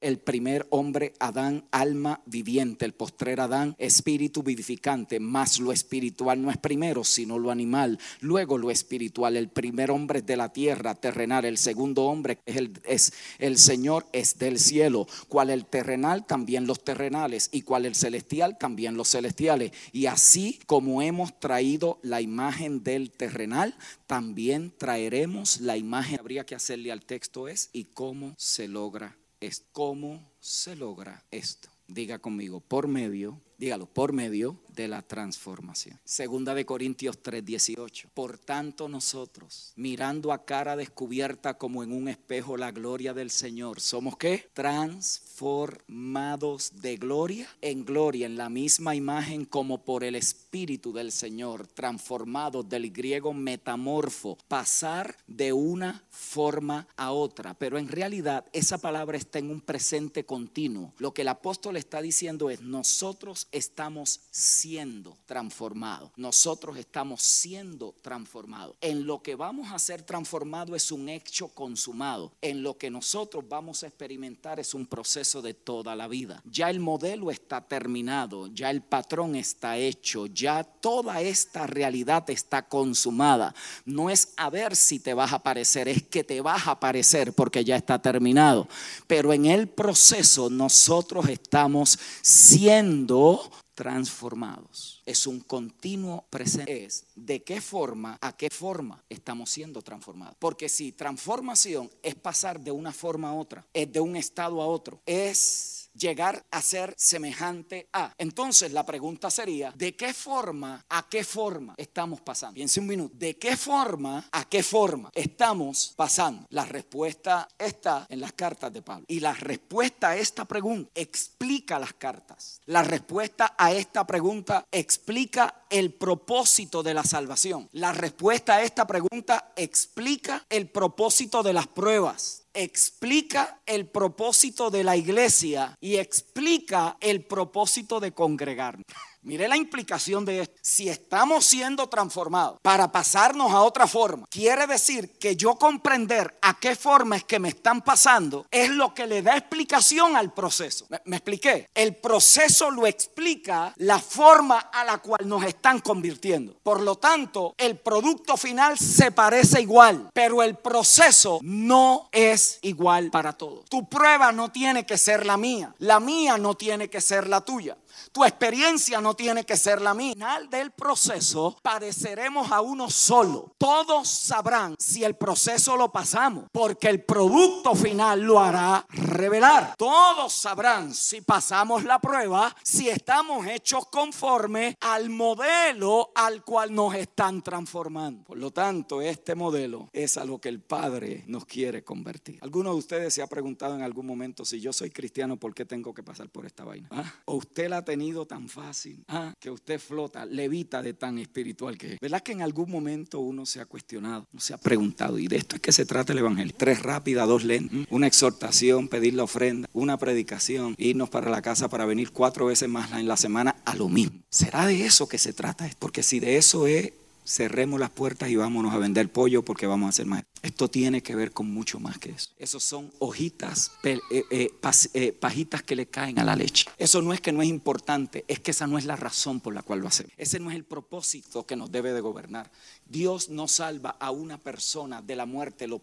El primer hombre, Adán, alma viviente. El postrer Adán, espíritu vivificante. Más lo espiritual no es primero, sino lo animal. Luego lo espiritual. El primer hombre es de la tierra, terrenal. El segundo hombre es el, es el Señor, es del cielo. Cual el terrenal, también los terrenales. Y cual el celestial, también los celestiales. Y así como hemos traído la imagen del terrenal, también traeremos la imagen. Habría que hacerle al texto es y cómo se logra esto. ¿Cómo se logra esto? Diga conmigo, por medio, dígalo, por medio de la transformación. Segunda de Corintios 3:18. Por tanto nosotros, mirando a cara descubierta como en un espejo la gloria del Señor, somos qué? Transformados de gloria en gloria, en la misma imagen como por el Espíritu del Señor, transformados del griego metamorfo, pasar de una forma a otra. Pero en realidad esa palabra está en un presente continuo. Lo que el apóstol está diciendo es, nosotros estamos siendo transformados. Nosotros estamos siendo transformados. En lo que vamos a ser transformados es un hecho consumado. En lo que nosotros vamos a experimentar es un proceso de toda la vida. Ya el modelo está terminado, ya el patrón está hecho, ya toda esta realidad está consumada. No es a ver si te vas a parecer, es que te vas a parecer porque ya está terminado. Pero en el proceso nosotros estamos siendo transformados. Es un continuo presente. Es de qué forma a qué forma estamos siendo transformados. Porque si transformación es pasar de una forma a otra, es de un estado a otro, es llegar a ser semejante a. Entonces la pregunta sería, ¿de qué forma a qué forma estamos pasando? Piense un minuto, ¿de qué forma a qué forma estamos pasando? La respuesta está en las cartas de Pablo. Y la respuesta a esta pregunta explica las cartas. La respuesta a esta pregunta explica el propósito de la salvación. La respuesta a esta pregunta explica el propósito de las pruebas explica el propósito de la iglesia y explica el propósito de congregarnos. Mire la implicación de esto. Si estamos siendo transformados para pasarnos a otra forma, quiere decir que yo comprender a qué forma es que me están pasando es lo que le da explicación al proceso. ¿Me, expliqué? El proceso lo explica la forma a la cual nos están convirtiendo. Por lo tanto, el producto final se parece igual, pero el proceso no es igual para todos. Tu prueba no tiene que ser la mía, la mía no tiene que ser la tuya. Tu experiencia no tiene que ser la mía. Al final del proceso padeceremos a uno solo. Todos sabrán si el proceso lo pasamos, porque el producto final lo hará revelar. Todos sabrán si pasamos la prueba, si estamos hechos conforme al modelo al cual nos están transformando. Por lo tanto, este modelo es a lo que el Padre nos quiere convertir. ¿Alguno de ustedes se ha preguntado en algún momento si yo soy cristiano, por qué tengo que pasar por esta vaina? ¿Ah? ¿O usted la tan fácil, ah, que usted flota, levita de tan espiritual que es. ¿Verdad que en algún momento uno se ha cuestionado, uno se ha preguntado, y de esto es que se trata el Evangelio? Tres rápidas, dos lentas, una exhortación, pedir la ofrenda, una predicación, irnos para la casa para venir cuatro veces más en la semana a lo mismo. ¿Será de eso que se trata? Porque si de eso es cerremos las puertas y vámonos a vender pollo porque vamos a hacer más. Esto tiene que ver con mucho más que eso. Esos son hojitas, eh, eh, eh, pajitas que le caen a la leche. Eso no es que no es importante, es que esa no es la razón por la cual lo hacemos. Ese no es el propósito que nos debe de gobernar. Dios no salva a una persona de la muerte, lo,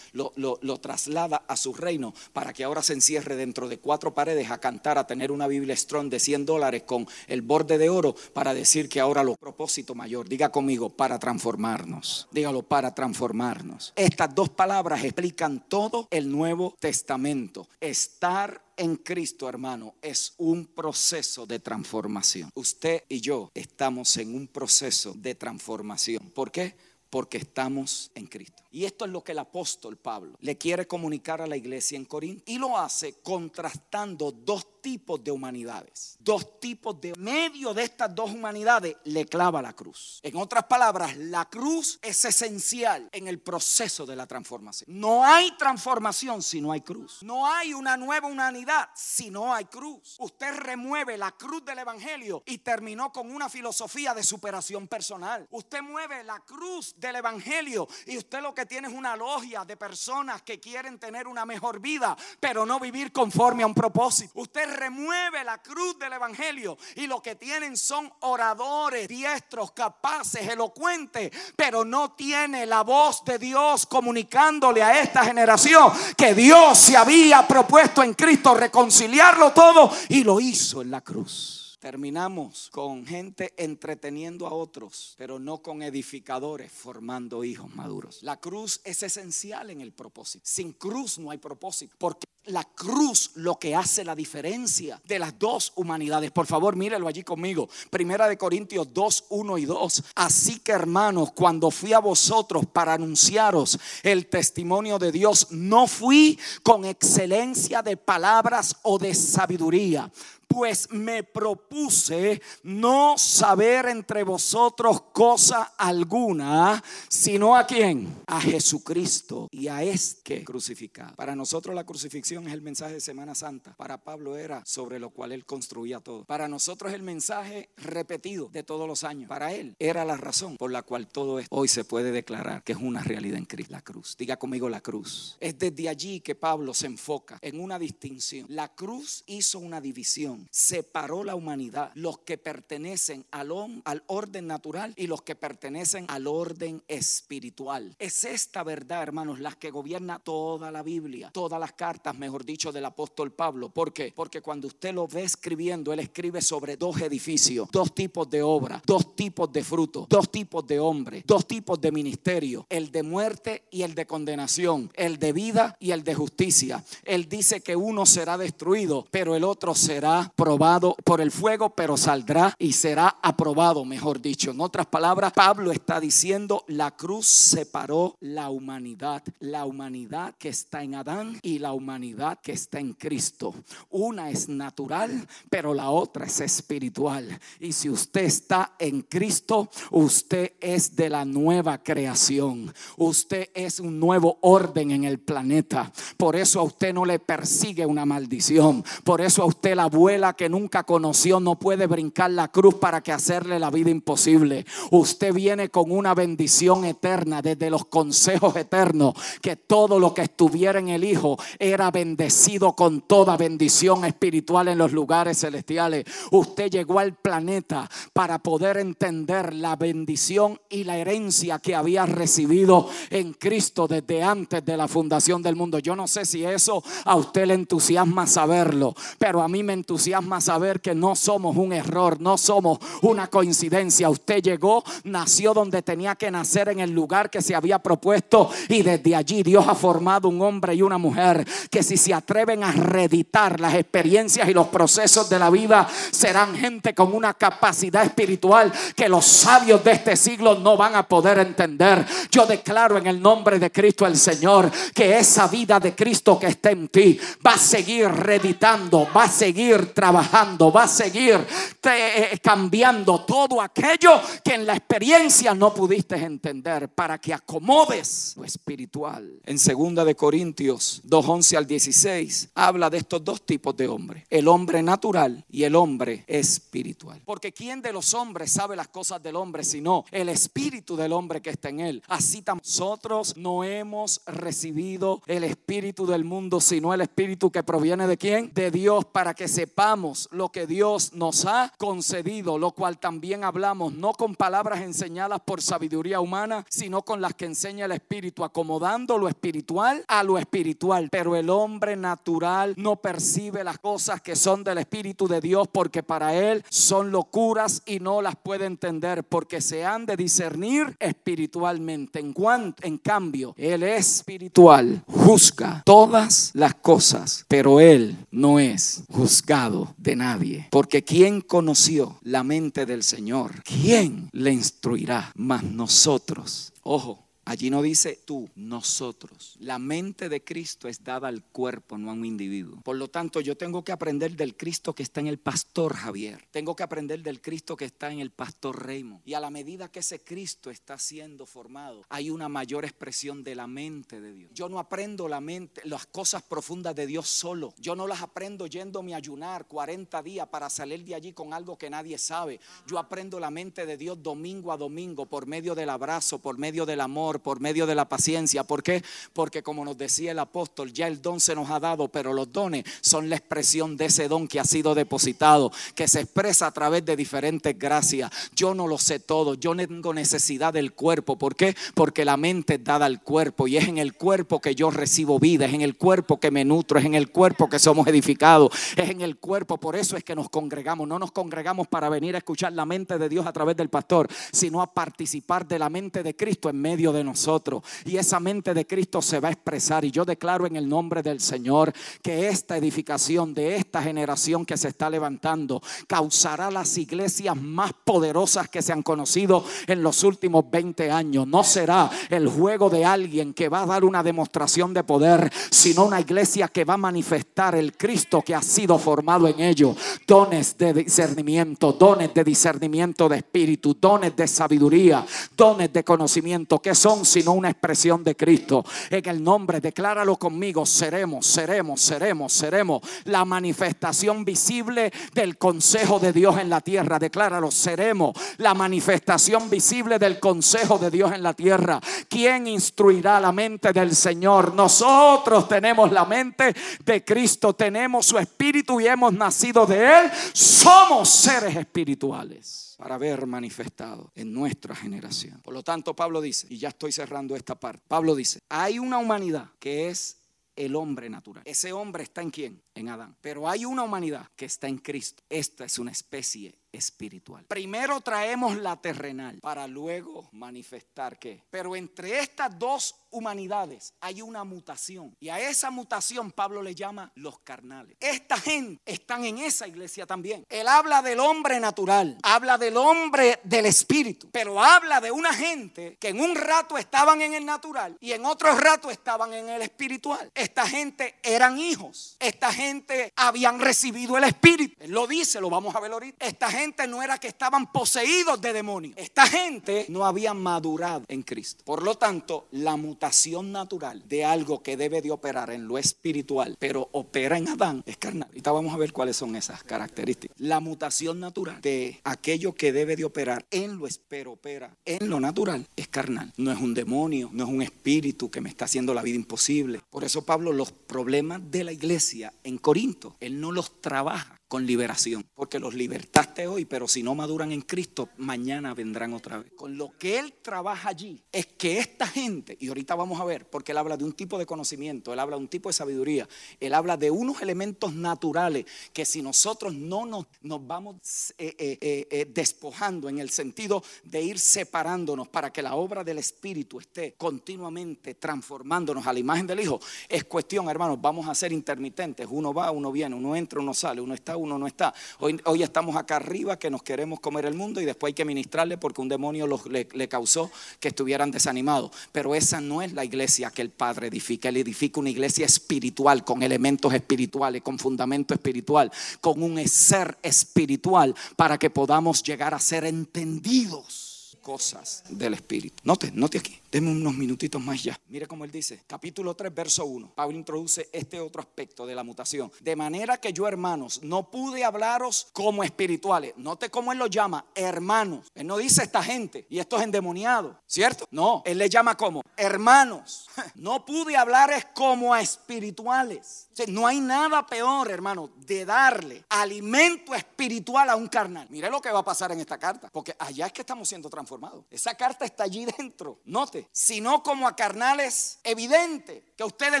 lo, lo, traslada a su reino para que ahora se encierre dentro de cuatro paredes a cantar, a tener una Biblia Strong de 100 dólares con el borde de oro para decir que ahora lo propósito mayor. Diga para transformarnos. Dígalo, para transformarnos estas dos palabras explican todo el Nuevo Testamento. Estar en Cristo, hermano, es un proceso de transformación. Usted y yo estamos en un proceso de transformación. ¿Por qué? Porque estamos en Cristo. Y esto es lo que el apóstol Pablo le quiere comunicar a la iglesia en Corinto. Y lo hace contrastando dos tipos de humanidades. Dos tipos de medio de estas dos humanidades le clava la cruz. En otras palabras, la cruz es esencial en el proceso de la transformación. No hay transformación si no hay cruz. No hay una nueva humanidad si no hay cruz. Usted remueve la cruz del evangelio y terminó con una filosofía de superación personal. Usted mueve la cruz del evangelio y usted lo que tiene es una logia de personas que quieren tener una mejor vida, pero no vivir conforme a un propósito. Usted remueve la cruz del Evangelio y lo que tienen son oradores diestros, capaces, elocuentes, pero no tiene la voz de Dios comunicándole a esta generación que Dios se había propuesto en Cristo reconciliarlo todo y lo hizo en la cruz. Terminamos con gente entreteniendo a otros, pero no con edificadores formando hijos maduros. La cruz es esencial en el propósito. Sin cruz no hay propósito, porque la cruz lo que hace la diferencia de las dos humanidades. Por favor, mírelo allí conmigo. Primera de Corintios 2, 1 y 2. Así que hermanos, cuando fui a vosotros para anunciaros el testimonio de Dios, no fui con excelencia de palabras o de sabiduría pues me propuse no saber entre vosotros cosa alguna, sino a quién? A Jesucristo y a este crucificado. Para nosotros la crucifixión es el mensaje de Semana Santa. Para Pablo era sobre lo cual él construía todo. Para nosotros el mensaje repetido de todos los años. Para él era la razón por la cual todo esto hoy se puede declarar que es una realidad en Cristo. La cruz. Diga conmigo la cruz. Es desde allí que Pablo se enfoca en una distinción. La cruz hizo una división separó la humanidad, los que pertenecen al, al orden natural y los que pertenecen al orden espiritual. Es esta verdad, hermanos, la que gobierna toda la Biblia, todas las cartas, mejor dicho, del apóstol Pablo. ¿Por qué? Porque cuando usted lo ve escribiendo, él escribe sobre dos edificios, dos tipos de obra, dos tipos de frutos, dos tipos de hombres, dos tipos de ministerio, el de muerte y el de condenación, el de vida y el de justicia. Él dice que uno será destruido, pero el otro será probado por el fuego, pero saldrá y será aprobado, mejor dicho. En otras palabras, Pablo está diciendo, la cruz separó la humanidad, la humanidad que está en Adán y la humanidad que está en Cristo. Una es natural, pero la otra es espiritual. Y si usted está en Cristo, usted es de la nueva creación. Usted es un nuevo orden en el planeta. Por eso a usted no le persigue una maldición. Por eso a usted la abuela que nunca conoció no puede brincar la cruz para que hacerle la vida imposible. Usted viene con una bendición eterna desde los consejos eternos, que todo lo que estuviera en el Hijo era bendecido con toda bendición espiritual en los lugares celestiales. Usted llegó al planeta para poder entender la bendición y la herencia que había recibido en Cristo desde antes de la fundación del mundo. Yo no sé si eso a usted le entusiasma saberlo, pero a mí me entusiasma entusiasma saber que no somos un error, no somos una coincidencia. Usted llegó, nació donde tenía que nacer en el lugar que se había propuesto y desde allí Dios ha formado un hombre y una mujer que si se atreven a reeditar las experiencias y los procesos de la vida, serán gente con una capacidad espiritual que los sabios de este siglo no van a poder entender. Yo declaro en el nombre de Cristo el Señor que esa vida de Cristo que está en ti va a seguir reeditando, va a seguir trabajando, va a seguir eh, cambiando todo aquello que en la experiencia no pudiste entender para que acomodes lo espiritual. En segunda de Corintios 2:11 al 16 habla de estos dos tipos de hombres, el hombre natural y el hombre espiritual. Porque quién de los hombres sabe las cosas del hombre sino el espíritu del hombre que está en él. Así nosotros no hemos recibido el espíritu del mundo, sino el espíritu que proviene de quién? De Dios para que sepa lo que Dios nos ha concedido, lo cual también hablamos, no con palabras enseñadas por sabiduría humana, sino con las que enseña el Espíritu, acomodando lo espiritual a lo espiritual. Pero el hombre hombre natural no percibe las cosas que son del Espíritu de Dios porque para él son locuras y no las puede entender porque se han de discernir espiritualmente. En, cuanto, en cambio, él es espiritual, juzga todas las cosas, pero él no es juzgado de nadie. Porque ¿quién conoció la mente del Señor? ¿Quién le instruirá? Más nosotros. Ojo, Allí no dice tú, nosotros. La mente de Cristo es dada al cuerpo, no a un individuo. Por lo tanto, yo tengo que aprender del Cristo que está en el pastor Javier. Tengo que aprender del Cristo que está en el pastor Raymond. Y a la medida que ese Cristo está siendo formado, hay una mayor expresión de la mente de Dios. Yo no aprendo la mente, las cosas profundas de Dios solo. Yo no las aprendo yéndome a ayunar 40 días para salir de allí con algo que nadie sabe. Yo aprendo la mente de Dios domingo a domingo por medio del abrazo, por medio del amor por medio de la paciencia. ¿Por qué? Porque como nos decía el apóstol, ya el don se nos ha dado, pero los dones son la expresión de ese don que ha sido depositado, que se expresa a través de diferentes gracias. Yo no lo sé todo, yo tengo necesidad del cuerpo. ¿Por qué? Porque la mente es dada al cuerpo y es en el cuerpo que yo recibo vida, es en el cuerpo que me nutro, es en el cuerpo que somos edificados, es en el cuerpo. Por eso es que nos congregamos. No nos congregamos para venir a escuchar la mente de Dios a través del pastor, sino a participar de la mente de Cristo en medio de nosotros nosotros. Y esa mente de Cristo se va a expresar. Y yo declaro en el nombre del Señor que esta edificación de esta generación que se está levantando causará las iglesias más poderosas que se han conocido en los últimos 20 años. No será el juego de alguien que va a dar una demostración de poder, sino una iglesia que va a manifestar el Cristo que ha sido formado en ellos. Dones de discernimiento, dones de discernimiento de espíritu, dones de sabiduría, dones de conocimiento, que son sino una expresión de Cristo. En el nombre, decláralo conmigo, seremos, seremos, seremos, seremos la manifestación visible del consejo de Dios en la tierra. Decláralo, seremos la manifestación visible del consejo de Dios en la tierra. ¿Quién instruirá la mente del Señor? Nosotros tenemos la mente de Cristo, tenemos su espíritu y hemos nacido de Él. Somos seres espirituales para ver manifestado en nuestra generación. Por lo tanto, Pablo dice, y ya estoy cerrando esta parte, Pablo dice, hay una humanidad que es el hombre natural. Ese hombre está en quién? En Adán. Pero hay una humanidad que está en Cristo. Esta es una especie espiritual. Primero traemos la terrenal para luego manifestar qué. Pero entre estas dos humanidades hay una mutación y a esa mutación Pablo le llama los carnales. Esta gente están en esa iglesia también. Él habla del hombre natural, habla del hombre del espíritu, pero habla de una gente que en un rato estaban en el natural y en otro rato estaban en el espiritual. Esta gente eran hijos. Esta gente habían recibido el espíritu. Él lo dice, lo vamos a ver ahorita. Esta gente no era que estaban poseídos de demonios. Esta gente no había madurado en Cristo. Por lo tanto, la mutación natural de algo que debe de operar en lo espiritual, pero opera en Adán, es carnal. Ahorita vamos a ver cuáles son esas características. La mutación natural de aquello que debe de operar en lo pero opera en lo natural es carnal. No es un demonio, no es un espíritu que me está haciendo la vida imposible. Por eso Pablo los problemas de la iglesia en Corinto, él no los trabaja con liberación, porque los libertaste hoy, pero si no maduran en Cristo, mañana vendrán otra vez. Con lo que Él trabaja allí es que esta gente, y ahorita vamos a ver, porque Él habla de un tipo de conocimiento, Él habla de un tipo de sabiduría, Él habla de unos elementos naturales que si nosotros no nos, vamos eh, eh, eh, despojando en el sentido de ir separándonos para que la obra del Espíritu esté continuamente transformándonos a la imagen del Hijo, es cuestión, hermanos, vamos a ser intermitentes, uno va, uno viene, uno entra, uno sale, uno está uno no está. Hoy, estamos acá arriba que nos queremos comer el mundo y después hay que ministrarle porque un demonio le, le, causó que estuvieran desanimados. Pero esa no es la iglesia que el Padre edifica. Él edifica una iglesia espiritual con elementos espirituales, con fundamento espiritual, con un ser espiritual para que podamos llegar a ser entendidos cosas del Espíritu. Note, note aquí. Deme unos minutitos más ya. Mire cómo él dice, capítulo 3, verso 1. Pablo introduce este otro aspecto de la mutación. De manera que yo, hermanos, no pude hablaros como espirituales. Note cómo él lo llama, hermanos. Él no dice esta gente y estos endemoniados, ¿cierto? No, él le llama como hermanos. No pude hablares como a espirituales. no hay nada peor, hermano, de darle alimento espiritual a un carnal. Mire lo que va a pasar en esta carta, porque allá es que estamos siendo transformados. Esa carta está allí dentro. Note sino como a carnales evidente que ustedes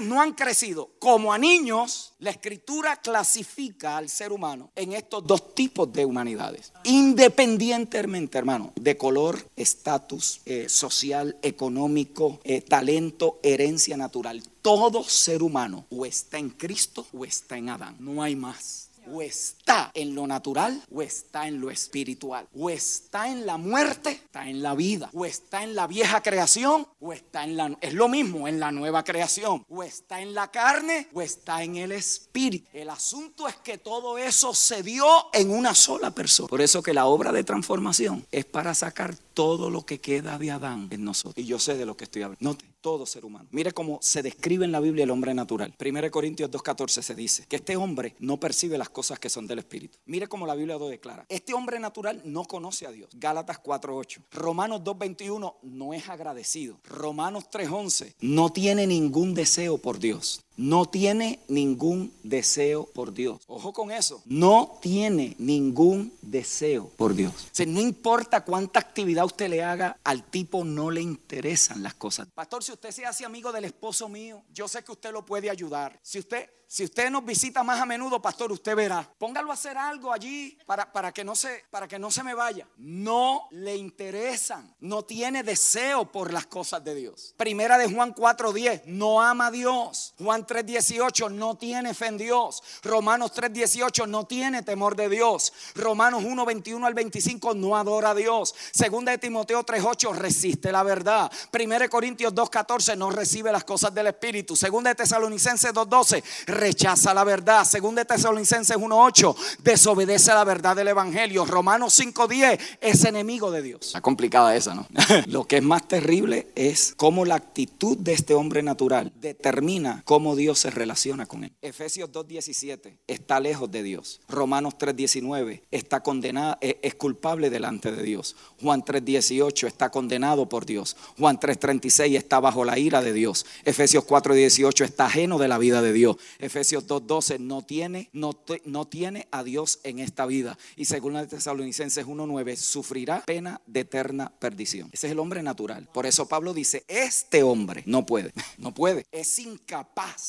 no han crecido. Como a niños, la escritura clasifica al ser humano en estos dos tipos de humanidades, independientemente, hermano, de color, estatus eh, social, económico, eh, talento, herencia natural. Todo ser humano o está en Cristo o está en Adán, no hay más o está en lo natural o está en lo espiritual. O está en la muerte, está en la vida. O está en la vieja creación o está en la... Es lo mismo en la nueva creación. O está en la carne o está en el espíritu. El asunto es que todo eso se dio en una sola persona. Por eso que la obra de transformación es para sacar todo lo que queda de Adán en nosotros. Y yo sé de lo que estoy hablando. Note, todo ser humano. Mire cómo se describe en la Biblia el hombre natural. 1 Corintios 2.14 se dice que este hombre no percibe las cosas que son del Espíritu. Mire cómo la Biblia lo declara. Este hombre natural no conoce a Dios. Gálatas 4.8. Romanos 2.21 no es agradecido. Romanos 3.11 no tiene ningún deseo por Dios no tiene ningún deseo por Dios. Ojo con eso. No tiene ningún deseo por Dios. O sea, no importa cuánta actividad usted le haga, al tipo no le interesan las cosas. Pastor, si usted se hace amigo del esposo mío, yo sé que usted lo puede ayudar. Si usted si usted nos visita más a menudo, pastor, usted verá. Póngalo a hacer algo allí para, para, que no se, para que no se me vaya. No le interesan. No tiene deseo por las cosas de Dios. Primera de Juan 4.10. No ama a Dios. Juan 3.18. No tiene fe en Dios. Romanos 3.18. No tiene temor de Dios. Romanos 1.21 al 25. No adora a Dios. Segunda de Timoteo 3.8. Resiste la verdad. Primera de Corintios 2.14. No recibe las cosas del Espíritu. Segunda de Tesalonicenses 2.12 rechaza la verdad. Según de Tesalonicenses 1.8, desobedece la verdad del Evangelio. Romanos 5.10 es enemigo de Dios. Está complicada esa, ¿no? Lo que es más terrible es cómo la actitud de este hombre natural determina cómo Dios se relaciona con él. Efesios 2.17 está lejos de Dios. Romanos 3.19 está condenado, eh, es culpable delante de Dios. Juan 3.18 está condenado por Dios. Juan 3.36 está bajo la ira de Dios. Efesios 4.18 está ajeno de la vida de Dios. Efesios 2.12, no tiene, no, no tiene a Dios en esta vida. Y según la Tesalonicenses 1.9, sufrirá pena de eterna perdición. Ese es el hombre natural. Por eso Pablo dice, este hombre no puede, no puede. Es incapaz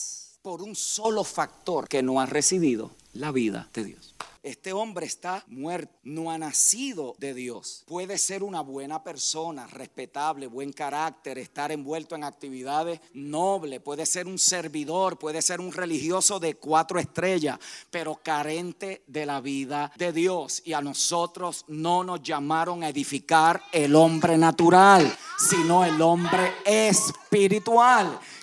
por un solo factor que no ha recibido la vida de Dios. Este hombre está muerto, no ha nacido de Dios. Puede ser una buena persona, respetable, buen carácter, estar envuelto en actividades nobles, puede ser un servidor, puede ser un religioso de cuatro estrellas, pero carente de la vida de Dios. Y a nosotros no nos llamaron a edificar el hombre natural, sino el hombre espiritual.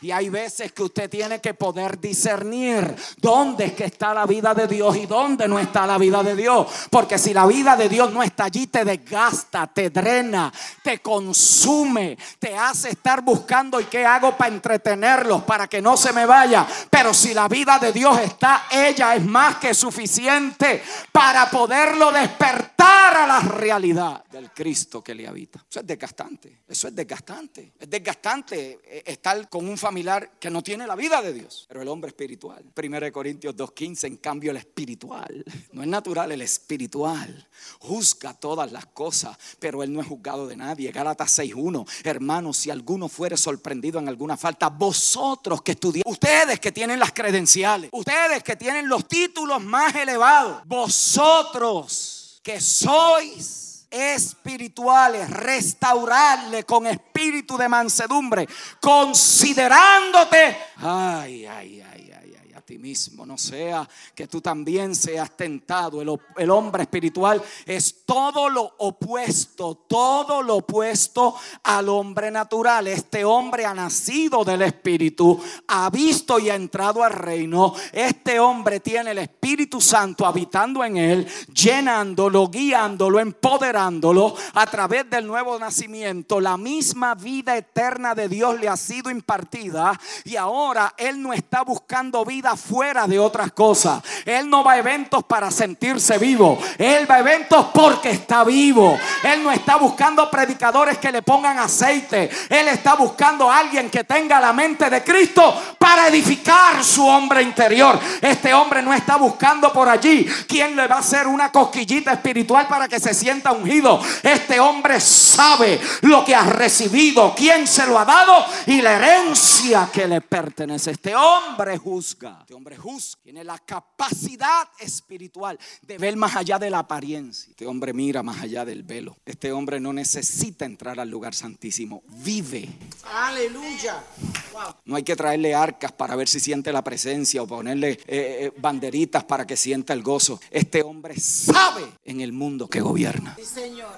Y hay veces que usted tiene que poder discernir dónde es que está la vida de Dios y dónde no está la vida de Dios. Porque si la vida de Dios no está allí, te desgasta, te drena, te consume, te hace estar buscando y qué hago para entretenerlos, para que no se me vaya. Pero si la vida de Dios está, ella es más que suficiente para poderlo despertar a la realidad del Cristo que le habita. Eso es desgastante, eso es desgastante. Es desgastante eh, estar con un familiar que no tiene la vida de Dios, pero el hombre espiritual. 1 Corintios 2.15, en cambio el espiritual, no es natural, el espiritual juzga todas las cosas, pero él no es juzgado de nadie. Gálatas 6.1, hermanos, si alguno fuere sorprendido en alguna falta, vosotros que estudiáis, ustedes que tienen las credenciales, ustedes que tienen los títulos más elevados, vosotros que sois espirituales, restaurarle con espíritu de mansedumbre, considerándote, ay, ay, ay ti mismo, no sea que tú también seas tentado. El, el, hombre espiritual es todo lo opuesto, todo lo opuesto al hombre natural. Este hombre ha nacido del Espíritu, ha visto y ha entrado al reino. Este hombre tiene el Espíritu Santo habitando en él, llenándolo, guiándolo, empoderándolo a través del nuevo nacimiento. La misma vida eterna de Dios le ha sido impartida y ahora él no está buscando vida fuera de otras cosas. Él no va a eventos para sentirse vivo. Él va a eventos por porque está vivo. Él no está buscando predicadores que le pongan aceite. Él está buscando a alguien que tenga la mente de Cristo para edificar su hombre interior. Este hombre no está buscando por allí quién le va a hacer una cosquillita espiritual para que se sienta ungido. Este hombre sabe lo que ha recibido, quién se lo ha dado y la herencia que le pertenece. Este hombre juzga. Este hombre juzga. Tiene la capacidad espiritual de ver más allá de la apariencia. Este hombre mira más allá del velo. Este hombre no necesita entrar al lugar santísimo. Vive. Aleluya. No hay que traerle arcas para ver si siente la presencia o ponerle eh, eh, banderitas para que sienta el gozo. Este hombre sabe en el mundo que gobierna. Sí, Señor.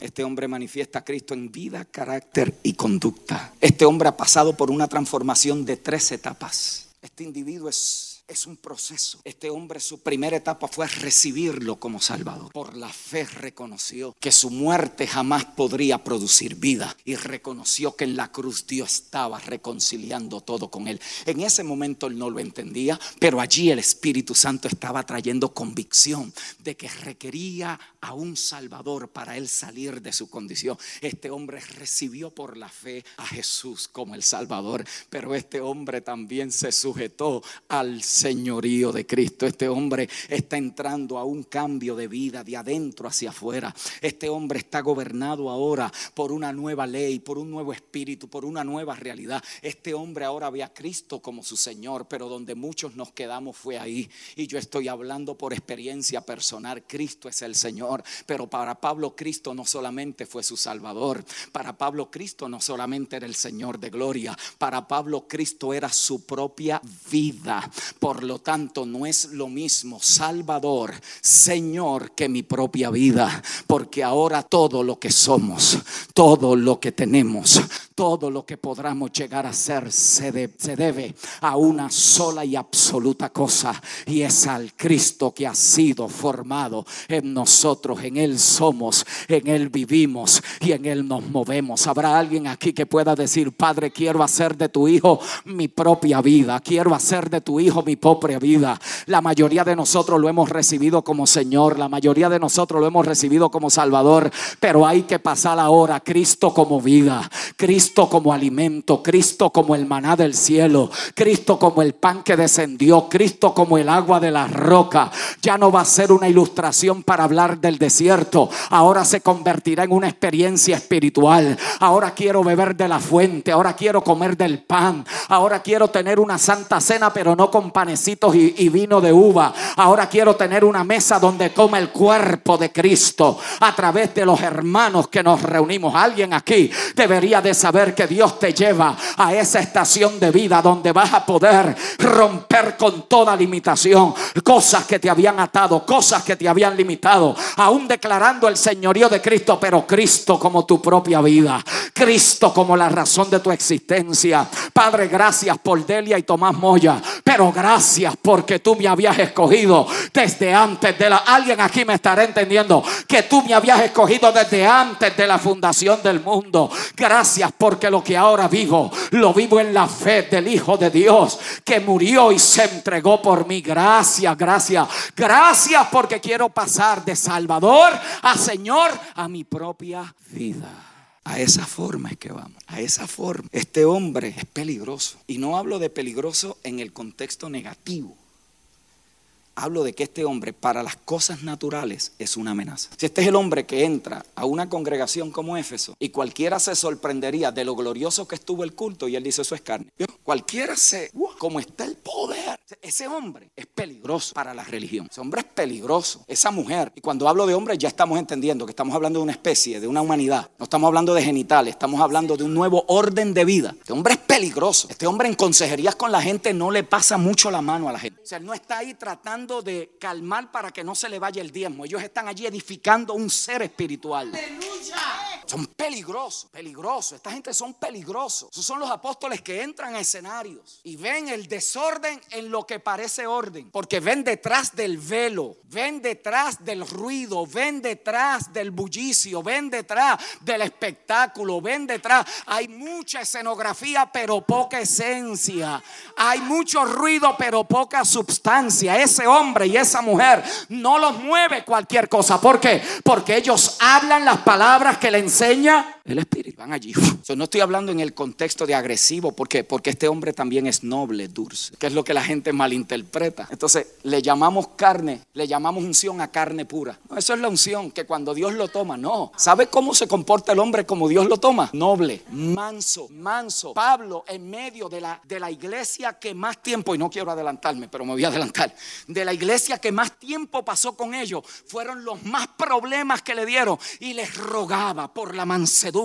Este hombre manifiesta a Cristo en vida, carácter y conducta. Este hombre ha pasado por una transformación de tres etapas. Este individuo es es un proceso. Este hombre su primera etapa fue recibirlo como Salvador. Por la fe reconoció que su muerte jamás podría producir vida y reconoció que en la cruz Dios estaba reconciliando todo con él. En ese momento él no lo entendía, pero allí el Espíritu Santo estaba trayendo convicción de que requería a un Salvador para él salir de su condición. Este hombre recibió por la fe a Jesús como el Salvador, pero este hombre también se sujetó al señorío de Cristo. Este hombre está entrando a un cambio de vida de adentro hacia afuera. Este hombre está gobernado ahora por una nueva ley, por un nuevo espíritu, por una nueva realidad. Este hombre ahora ve a Cristo como su Señor, pero donde muchos nos quedamos fue ahí. Y yo estoy hablando por experiencia personal. Cristo es el Señor, pero para Pablo Cristo no solamente fue su Salvador. Para Pablo Cristo no solamente era el Señor de gloria. Para Pablo Cristo era su propia vida. Lo tanto, no es lo mismo Salvador, Señor, que mi propia vida. Porque ahora todo lo que somos, todo lo que tenemos, todo lo que podamos llegar a ser se, se debe a una sola y absoluta cosa. Y es al Cristo que ha sido formado en nosotros. En Él somos, en Él vivimos y en Él nos movemos. Habrá alguien aquí que pueda decir, Padre, quiero hacer de tu Hijo mi propia vida. Quiero hacer de tu Hijo mi propia vida. La mayoría de nosotros lo hemos recibido como Señor. La mayoría de nosotros lo hemos recibido como Salvador. Pero hay que pasar ahora Cristo como vida. Cristo como alimento. Cristo como el maná del cielo. Cristo como el pan que descendió. Cristo como el agua de la roca. Ya no va a ser una ilustración para hablar del desierto. Ahora se convertirá en una experiencia espiritual. Ahora quiero beber de la fuente. Ahora quiero comer del pan. Ahora quiero tener una santa cena, pero no con panecitos y, y vino de uva. Ahora quiero tener una mesa donde come el cuerpo de Cristo a través de los hermanos que nos reunimos. Alguien aquí debería de saber que Dios te lleva a esa estación de vida donde vas a poder romper con toda limitación cosas que te habían atado, cosas que te habían limitado, aún declarando el señorío de Cristo, pero Cristo como tu propia vida, Cristo como la razón de tu existencia. Padre, gracias por Delia y Tomás Moya, pero gracias porque tú me habías escogido desde antes de la... Alguien aquí me estará entendiendo que tú me habías escogido desde antes de la fundación del mundo. Gracias porque lo que ahora vivo, lo vivo en la fe del Hijo de Dios que murió y se entregó por mí. Gracias, gracias, gracias porque quiero pasar de Salvador a Señor a mi propia vida. A esa forma es que vamos, a esa forma. Este hombre es peligroso. Y no hablo de peligroso en el contexto negativo. Hablo de que este hombre para las cosas naturales es una amenaza. Si este es el hombre que entra a una congregación como Éfeso y cualquiera se sorprendería de lo glorioso que estuvo el culto y él dice eso es carne. Cualquiera se, como está el poder. Ese hombre es peligroso para la religión. Ese hombre es peligroso. Esa mujer. Y cuando hablo de hombre ya estamos entendiendo que estamos hablando de una especie, de una humanidad. No estamos hablando de genitales, estamos hablando de un nuevo orden de vida. Este hombre es peligroso. Este hombre en consejerías con la gente no le pasa mucho la mano a la gente. O sea, él no está ahí tratando de calmar para que no se le vaya el diezmo. Ellos están allí edificando un ser espiritual. Aleluya. Son peligrosos, peligrosos. Esta gente son peligrosos. Esos son los apóstoles que entran a escenarios y ven el desorden en lo que parece orden. Porque ven detrás del velo, ven detrás del ruido, ven detrás del bullicio, ven detrás del espectáculo, ven detrás. Hay mucha escenografía, pero poca esencia. Hay mucho ruido, pero poca sustancia. Ese hombre y esa mujer no los mueve cualquier cosa. ¿Por qué? Porque ellos hablan las palabras que le enseña el Espíritu. Van allí. no estoy hablando en el contexto de agresivo. ¿Por qué? Porque este hombre también es noble, dulce. Que es lo que la gente malinterpreta. Entonces, le llamamos carne, le llamamos unción a carne pura. No, eso es la unción, que cuando Dios lo toma, no. ¿Sabe cómo se comporta el hombre como Dios lo toma? Noble, manso, manso. Pablo, en medio de la, de la iglesia que más tiempo, y no quiero adelantarme, pero me voy a adelantar, de la iglesia que más tiempo pasó con ellos, fueron los más problemas que le dieron. Y les rogaba por la mansedumbre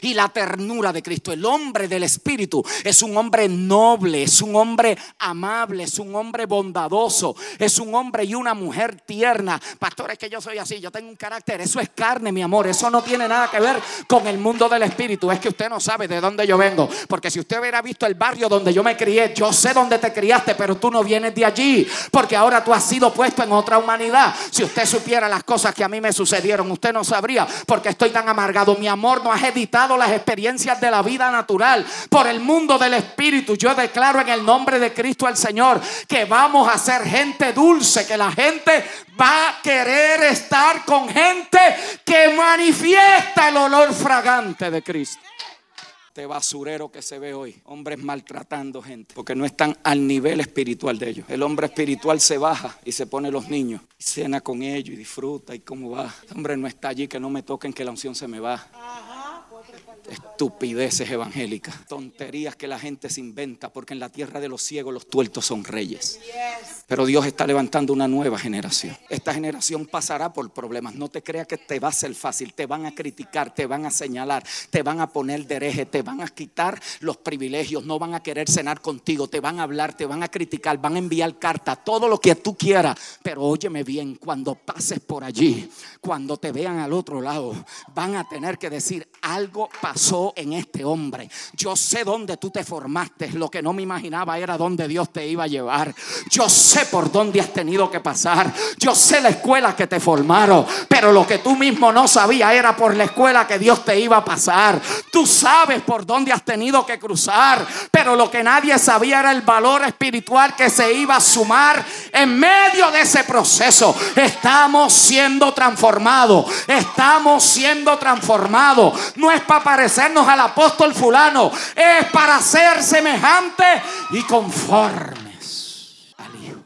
y la ternura de Cristo. El hombre del Espíritu es un hombre noble, es un hombre amable, es un hombre bondadoso, es un hombre y una mujer tierna. Pastor, es que yo soy así, yo tengo un carácter, eso es carne, mi amor, eso no tiene nada que ver con el mundo del Espíritu. Es que usted no sabe de dónde yo vengo, porque si usted hubiera visto el barrio donde yo me crié, yo sé dónde te criaste, pero tú no vienes de allí, porque ahora tú has sido puesto en otra humanidad. Si usted supiera las cosas que a mí me sucedieron, usted no sabría, porque estoy tan amargado. Mi amor has editado las experiencias de la vida natural por el mundo del Espíritu. Yo declaro en el nombre de Cristo al Señor que vamos a ser gente dulce, que la gente va a querer estar con gente que manifiesta el olor fragante de Cristo este basurero que se ve hoy, hombres maltratando gente, porque no están al nivel espiritual de ellos. El hombre espiritual se baja y se pone los niños, y cena con ellos y disfruta y cómo va. El hombre no está allí, que no me toquen, que la unción se me va estupideces evangélicas, tonterías que la gente se inventa, porque en la tierra de los ciegos los tuertos son reyes. Pero Dios está levantando una nueva generación. Esta generación pasará por problemas. No te creas que te va a ser fácil. Te van a criticar, te van a señalar, te van a poner de hereje, te van a quitar los privilegios, no van a querer cenar contigo, te van a hablar, te van a criticar, van a enviar cartas, todo lo que tú quieras. Pero óyeme bien, cuando pases por allí, cuando te vean al otro lado, van a tener que decir algo pasó en este hombre. Yo sé dónde tú te formaste. Lo que no me imaginaba era dónde Dios te iba a llevar. Yo sé por dónde has tenido que pasar. Yo sé la escuela que te formaron. Pero lo que tú mismo no sabías era por la escuela que Dios te iba a pasar. Tú sabes por dónde has tenido que cruzar. Pero lo que nadie sabía era el valor espiritual que se iba a sumar en medio de ese proceso. Estamos siendo transformados. Estamos siendo transformados. No es para parecernos al apóstol fulano, es para ser semejante y conformes al Hijo.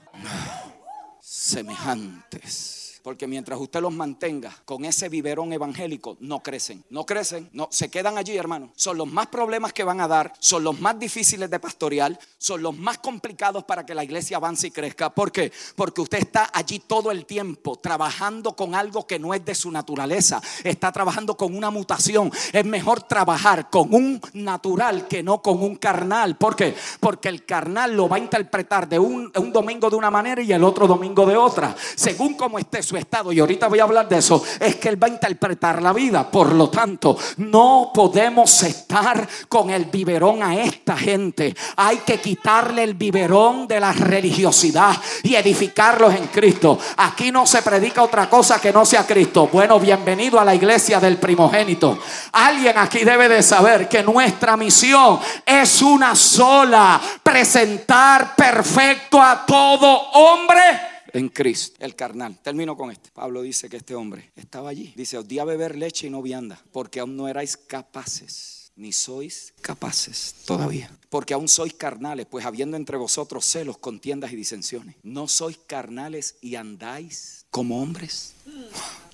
semejantes porque mientras usted los mantenga con ese biberón evangélico, no crecen. No crecen, no, se quedan allí, hermano. Son los más problemas que van a dar, son los más difíciles de pastorear, son los más complicados para que la iglesia avance y crezca. ¿Por qué? Porque usted está allí todo el tiempo trabajando con algo que no es de su naturaleza. Está trabajando con una mutación. Es mejor trabajar con un natural que no con un carnal. ¿Por qué? Porque el carnal lo va a interpretar de un, domingo de una manera y el otro domingo de otra. Según como esté estado, y ahorita voy a hablar de eso, es que Él va a interpretar la vida. Por lo tanto, no podemos estar con el biberón a esta gente. Hay que quitarle el biberón de la religiosidad y edificarlos en Cristo. Aquí no se predica otra cosa que no sea Cristo. Bueno, bienvenido a la iglesia del primogénito. Alguien aquí debe de saber que nuestra misión es una sola, presentar perfecto a todo hombre en Cristo, el carnal. Termino con este. Pablo dice que este hombre estaba allí. Dice, os di a beber leche y no vianda, porque aún no erais capaces, ni sois capaces todavía. Porque aún sois carnales, pues habiendo entre vosotros celos, contiendas y disensiones. No sois carnales y andáis como hombres.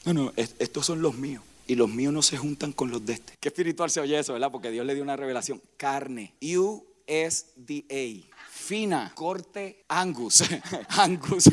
No, no, estos son los míos y los míos no se juntan con los de este. Qué espiritual se oye eso, ¿verdad? Porque Dios le dio una revelación. Carne. USDA fina, corte Angus, Angus,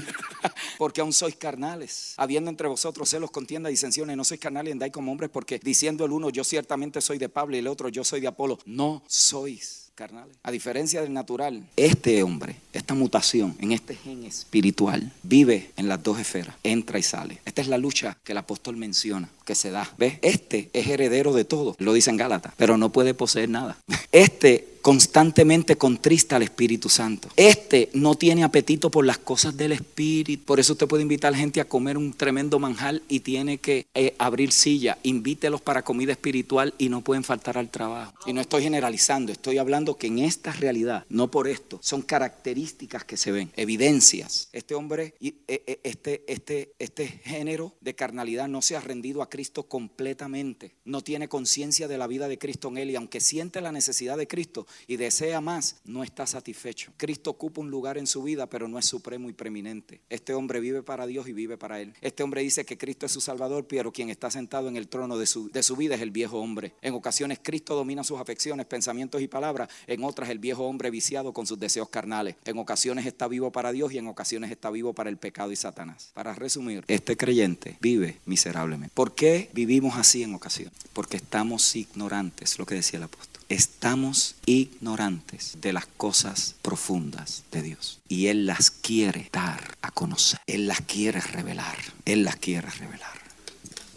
porque aún sois carnales, habiendo entre vosotros celos, contienda, disensiones, no sois carnales y andáis como hombres, porque diciendo el uno, yo ciertamente soy de Pablo y el otro, yo soy de Apolo, no sois carnales. A diferencia del natural, este hombre, esta mutación en este gen espiritual, vive en las dos esferas, entra y sale. Esta es la lucha que el apóstol menciona, que se da. ¿Ves? Este es heredero de todo, lo dice en Gálatas, pero no puede poseer nada. Este constantemente contrista al Espíritu Santo. Este no tiene apetito por las cosas del Espíritu. Por eso usted puede invitar gente a comer un tremendo manjar y tiene que eh, abrir silla. Invítelos para comida espiritual y no pueden faltar al trabajo. Y no estoy generalizando, estoy hablando que en esta realidad, no por esto, son características que se ven, evidencias. Este hombre, eh, eh, este, este, este género de carnalidad no se ha rendido a Cristo completamente. No tiene conciencia de la vida de Cristo en él y aunque siente la necesidad de Cristo, y desea más, no está satisfecho. Cristo ocupa un lugar en su vida, pero no es supremo y preeminente. Este hombre vive para Dios y vive para Él. Este hombre dice que Cristo es su Salvador, pero quien está sentado en el trono de su, de su vida es el viejo hombre. En ocasiones Cristo domina sus afecciones, pensamientos y palabras. En otras el viejo hombre viciado con sus deseos carnales. En ocasiones está vivo para Dios y en ocasiones está vivo para el pecado y Satanás. Para resumir, este creyente vive miserablemente. ¿Por qué vivimos así en ocasiones? Porque estamos ignorantes, lo que decía el apóstol estamos ignorantes de las cosas profundas de Dios. Y Él las quiere dar a conocer. Él las quiere revelar. Él las quiere revelar.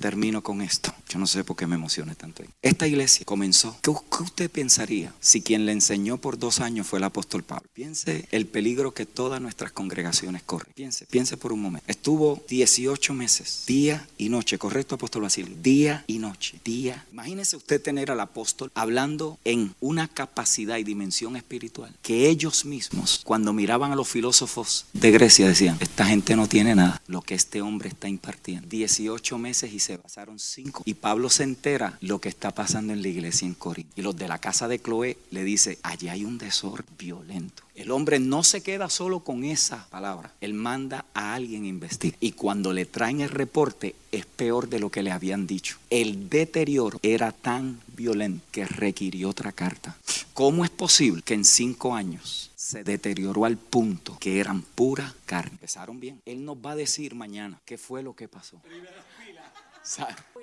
Termino con esto. Yo no sé por qué me emociona tanto. Esta iglesia comenzó. ¿Qué, usted pensaría si quien le enseñó por dos años fue el apóstol Pablo? Piense el peligro que todas nuestras congregaciones corren. Piense, piense por un momento. Estuvo 18 meses, día y noche, correcto, apóstol Basilio. Día y noche, día. Imagínese usted tener al apóstol hablando en una capacidad y dimensión espiritual que ellos mismos, cuando miraban a los filósofos de Grecia, decían: Esta gente no tiene nada. Lo que este hombre está impartiendo. 18 meses y se pasaron cinco. Y Pablo se entera lo que está pasando en la iglesia en Corinto. Y los de la casa de Chloe le dice, allí hay un desorden violento. El hombre no se queda solo con esa palabra. Él manda a alguien a investigar. Y cuando le traen el reporte es peor de lo que le habían dicho. El deterioro era tan violento que requirió otra carta. ¿Cómo es posible que en cinco años se deterioró al punto que eran pura carne? Empezaron bien. Él nos va a decir mañana qué fue lo que pasó.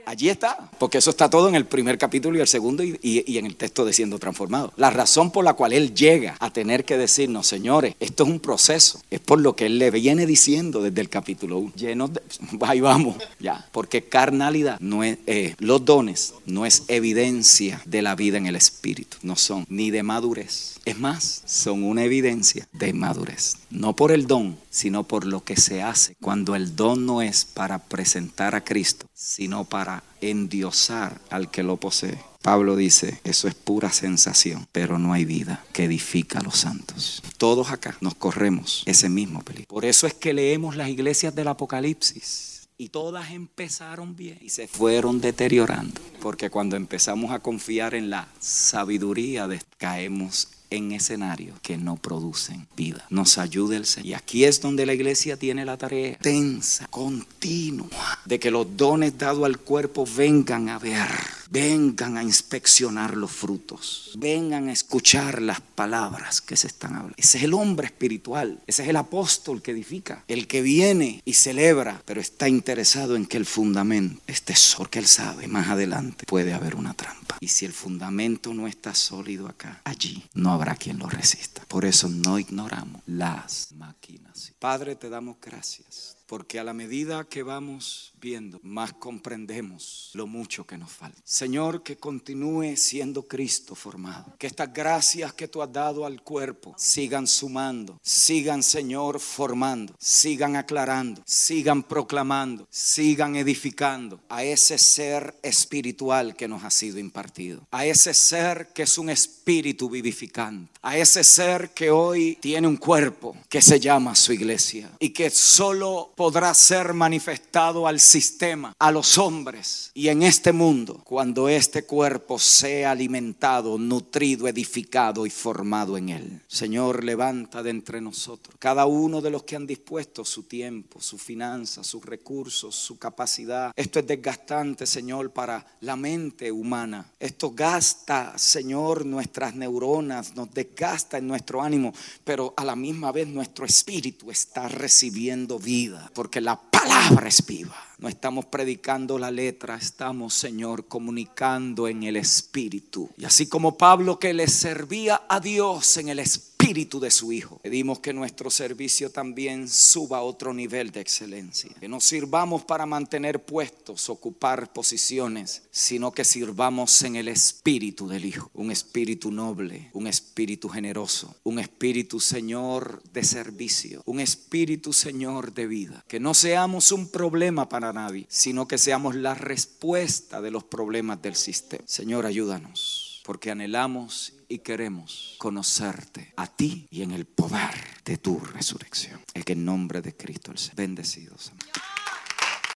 Allí está, porque eso está todo en el primer capítulo y el segundo y, en el texto de siendo transformado. La razón por la cual él llega a tener que decirnos, señores, esto es un proceso, es por lo que él le viene diciendo desde el capítulo 1. Llenos de, vamos, ya, porque carnalidad no es, eh, los dones no es evidencia de la vida en el espíritu, no son ni de madurez. Es más, son una evidencia de madurez, no por el don, sino por lo que se hace cuando el don no es para presentar a Cristo, sino para endiosar al que lo posee. Pablo dice, eso es pura sensación, pero no hay vida que edifica a los santos. Todos acá nos corremos ese mismo peligro. Por eso es que leemos las iglesias del Apocalipsis. Y todas empezaron bien y se fueron deteriorando. Porque cuando empezamos a confiar en la sabiduría, caemos en escenarios que no producen vida. Nos ayude el Señor. Y aquí es donde la iglesia tiene la tarea tensa, continua, de que los dones dados al cuerpo vengan a ver vengan a inspeccionar los frutos, vengan a escuchar las palabras que se están hablando. Ese es el hombre espiritual, ese es el apóstol que edifica, el que viene y celebra, pero está interesado en que el fundamento esté solo, que él sabe, más adelante puede haber una trampa. Y si el fundamento no está sólido acá, allí no habrá quien lo resista. Por eso no ignoramos las máquinas. Padre, te damos gracias, porque a la medida que vamos viendo, más comprendemos lo mucho que nos falta. Señor, que continúe siendo Cristo formado. Que estas gracias que tú has dado al cuerpo sigan sumando, sigan, Señor, formando, sigan aclarando, sigan proclamando, sigan edificando a ese ser espiritual que nos ha sido impartido, a ese ser que es un espíritu vivificante, a ese ser que hoy tiene un cuerpo que se llama su iglesia y que solo podrá ser manifestado al sistema, a los hombres y en este mundo cuando este cuerpo sea alimentado, nutrido, edificado y formado en él. Señor, levanta de entre nosotros cada uno de los que han dispuesto su tiempo, su finanza, sus recursos, su capacidad. Esto es desgastante, Señor, para la mente humana. Esto gasta, Señor, nuestras neuronas, nos desgasta en nuestro ánimo, pero a la misma vez nuestro espíritu está recibiendo vida, porque la palabra es viva. No estamos predicando la letra, estamos, Señor, comunicando en el Espíritu. Y así como Pablo que le servía a Dios en el Espíritu espíritu de su Hijo. Pedimos que nuestro servicio también suba a otro nivel de excelencia. Que no sirvamos para mantener puestos, ocupar posiciones, sino que sirvamos en el espíritu del Hijo. Un espíritu noble, un espíritu generoso, un espíritu, Señor, de servicio, un espíritu, Señor, de vida. Que no seamos un problema para nadie, sino que seamos la respuesta de los problemas del sistema. Señor, ayúdanos porque anhelamos y queremos conocerte a ti y en el poder de tu resurrección. En el nombre de Cristo el Señor. Bendecidos.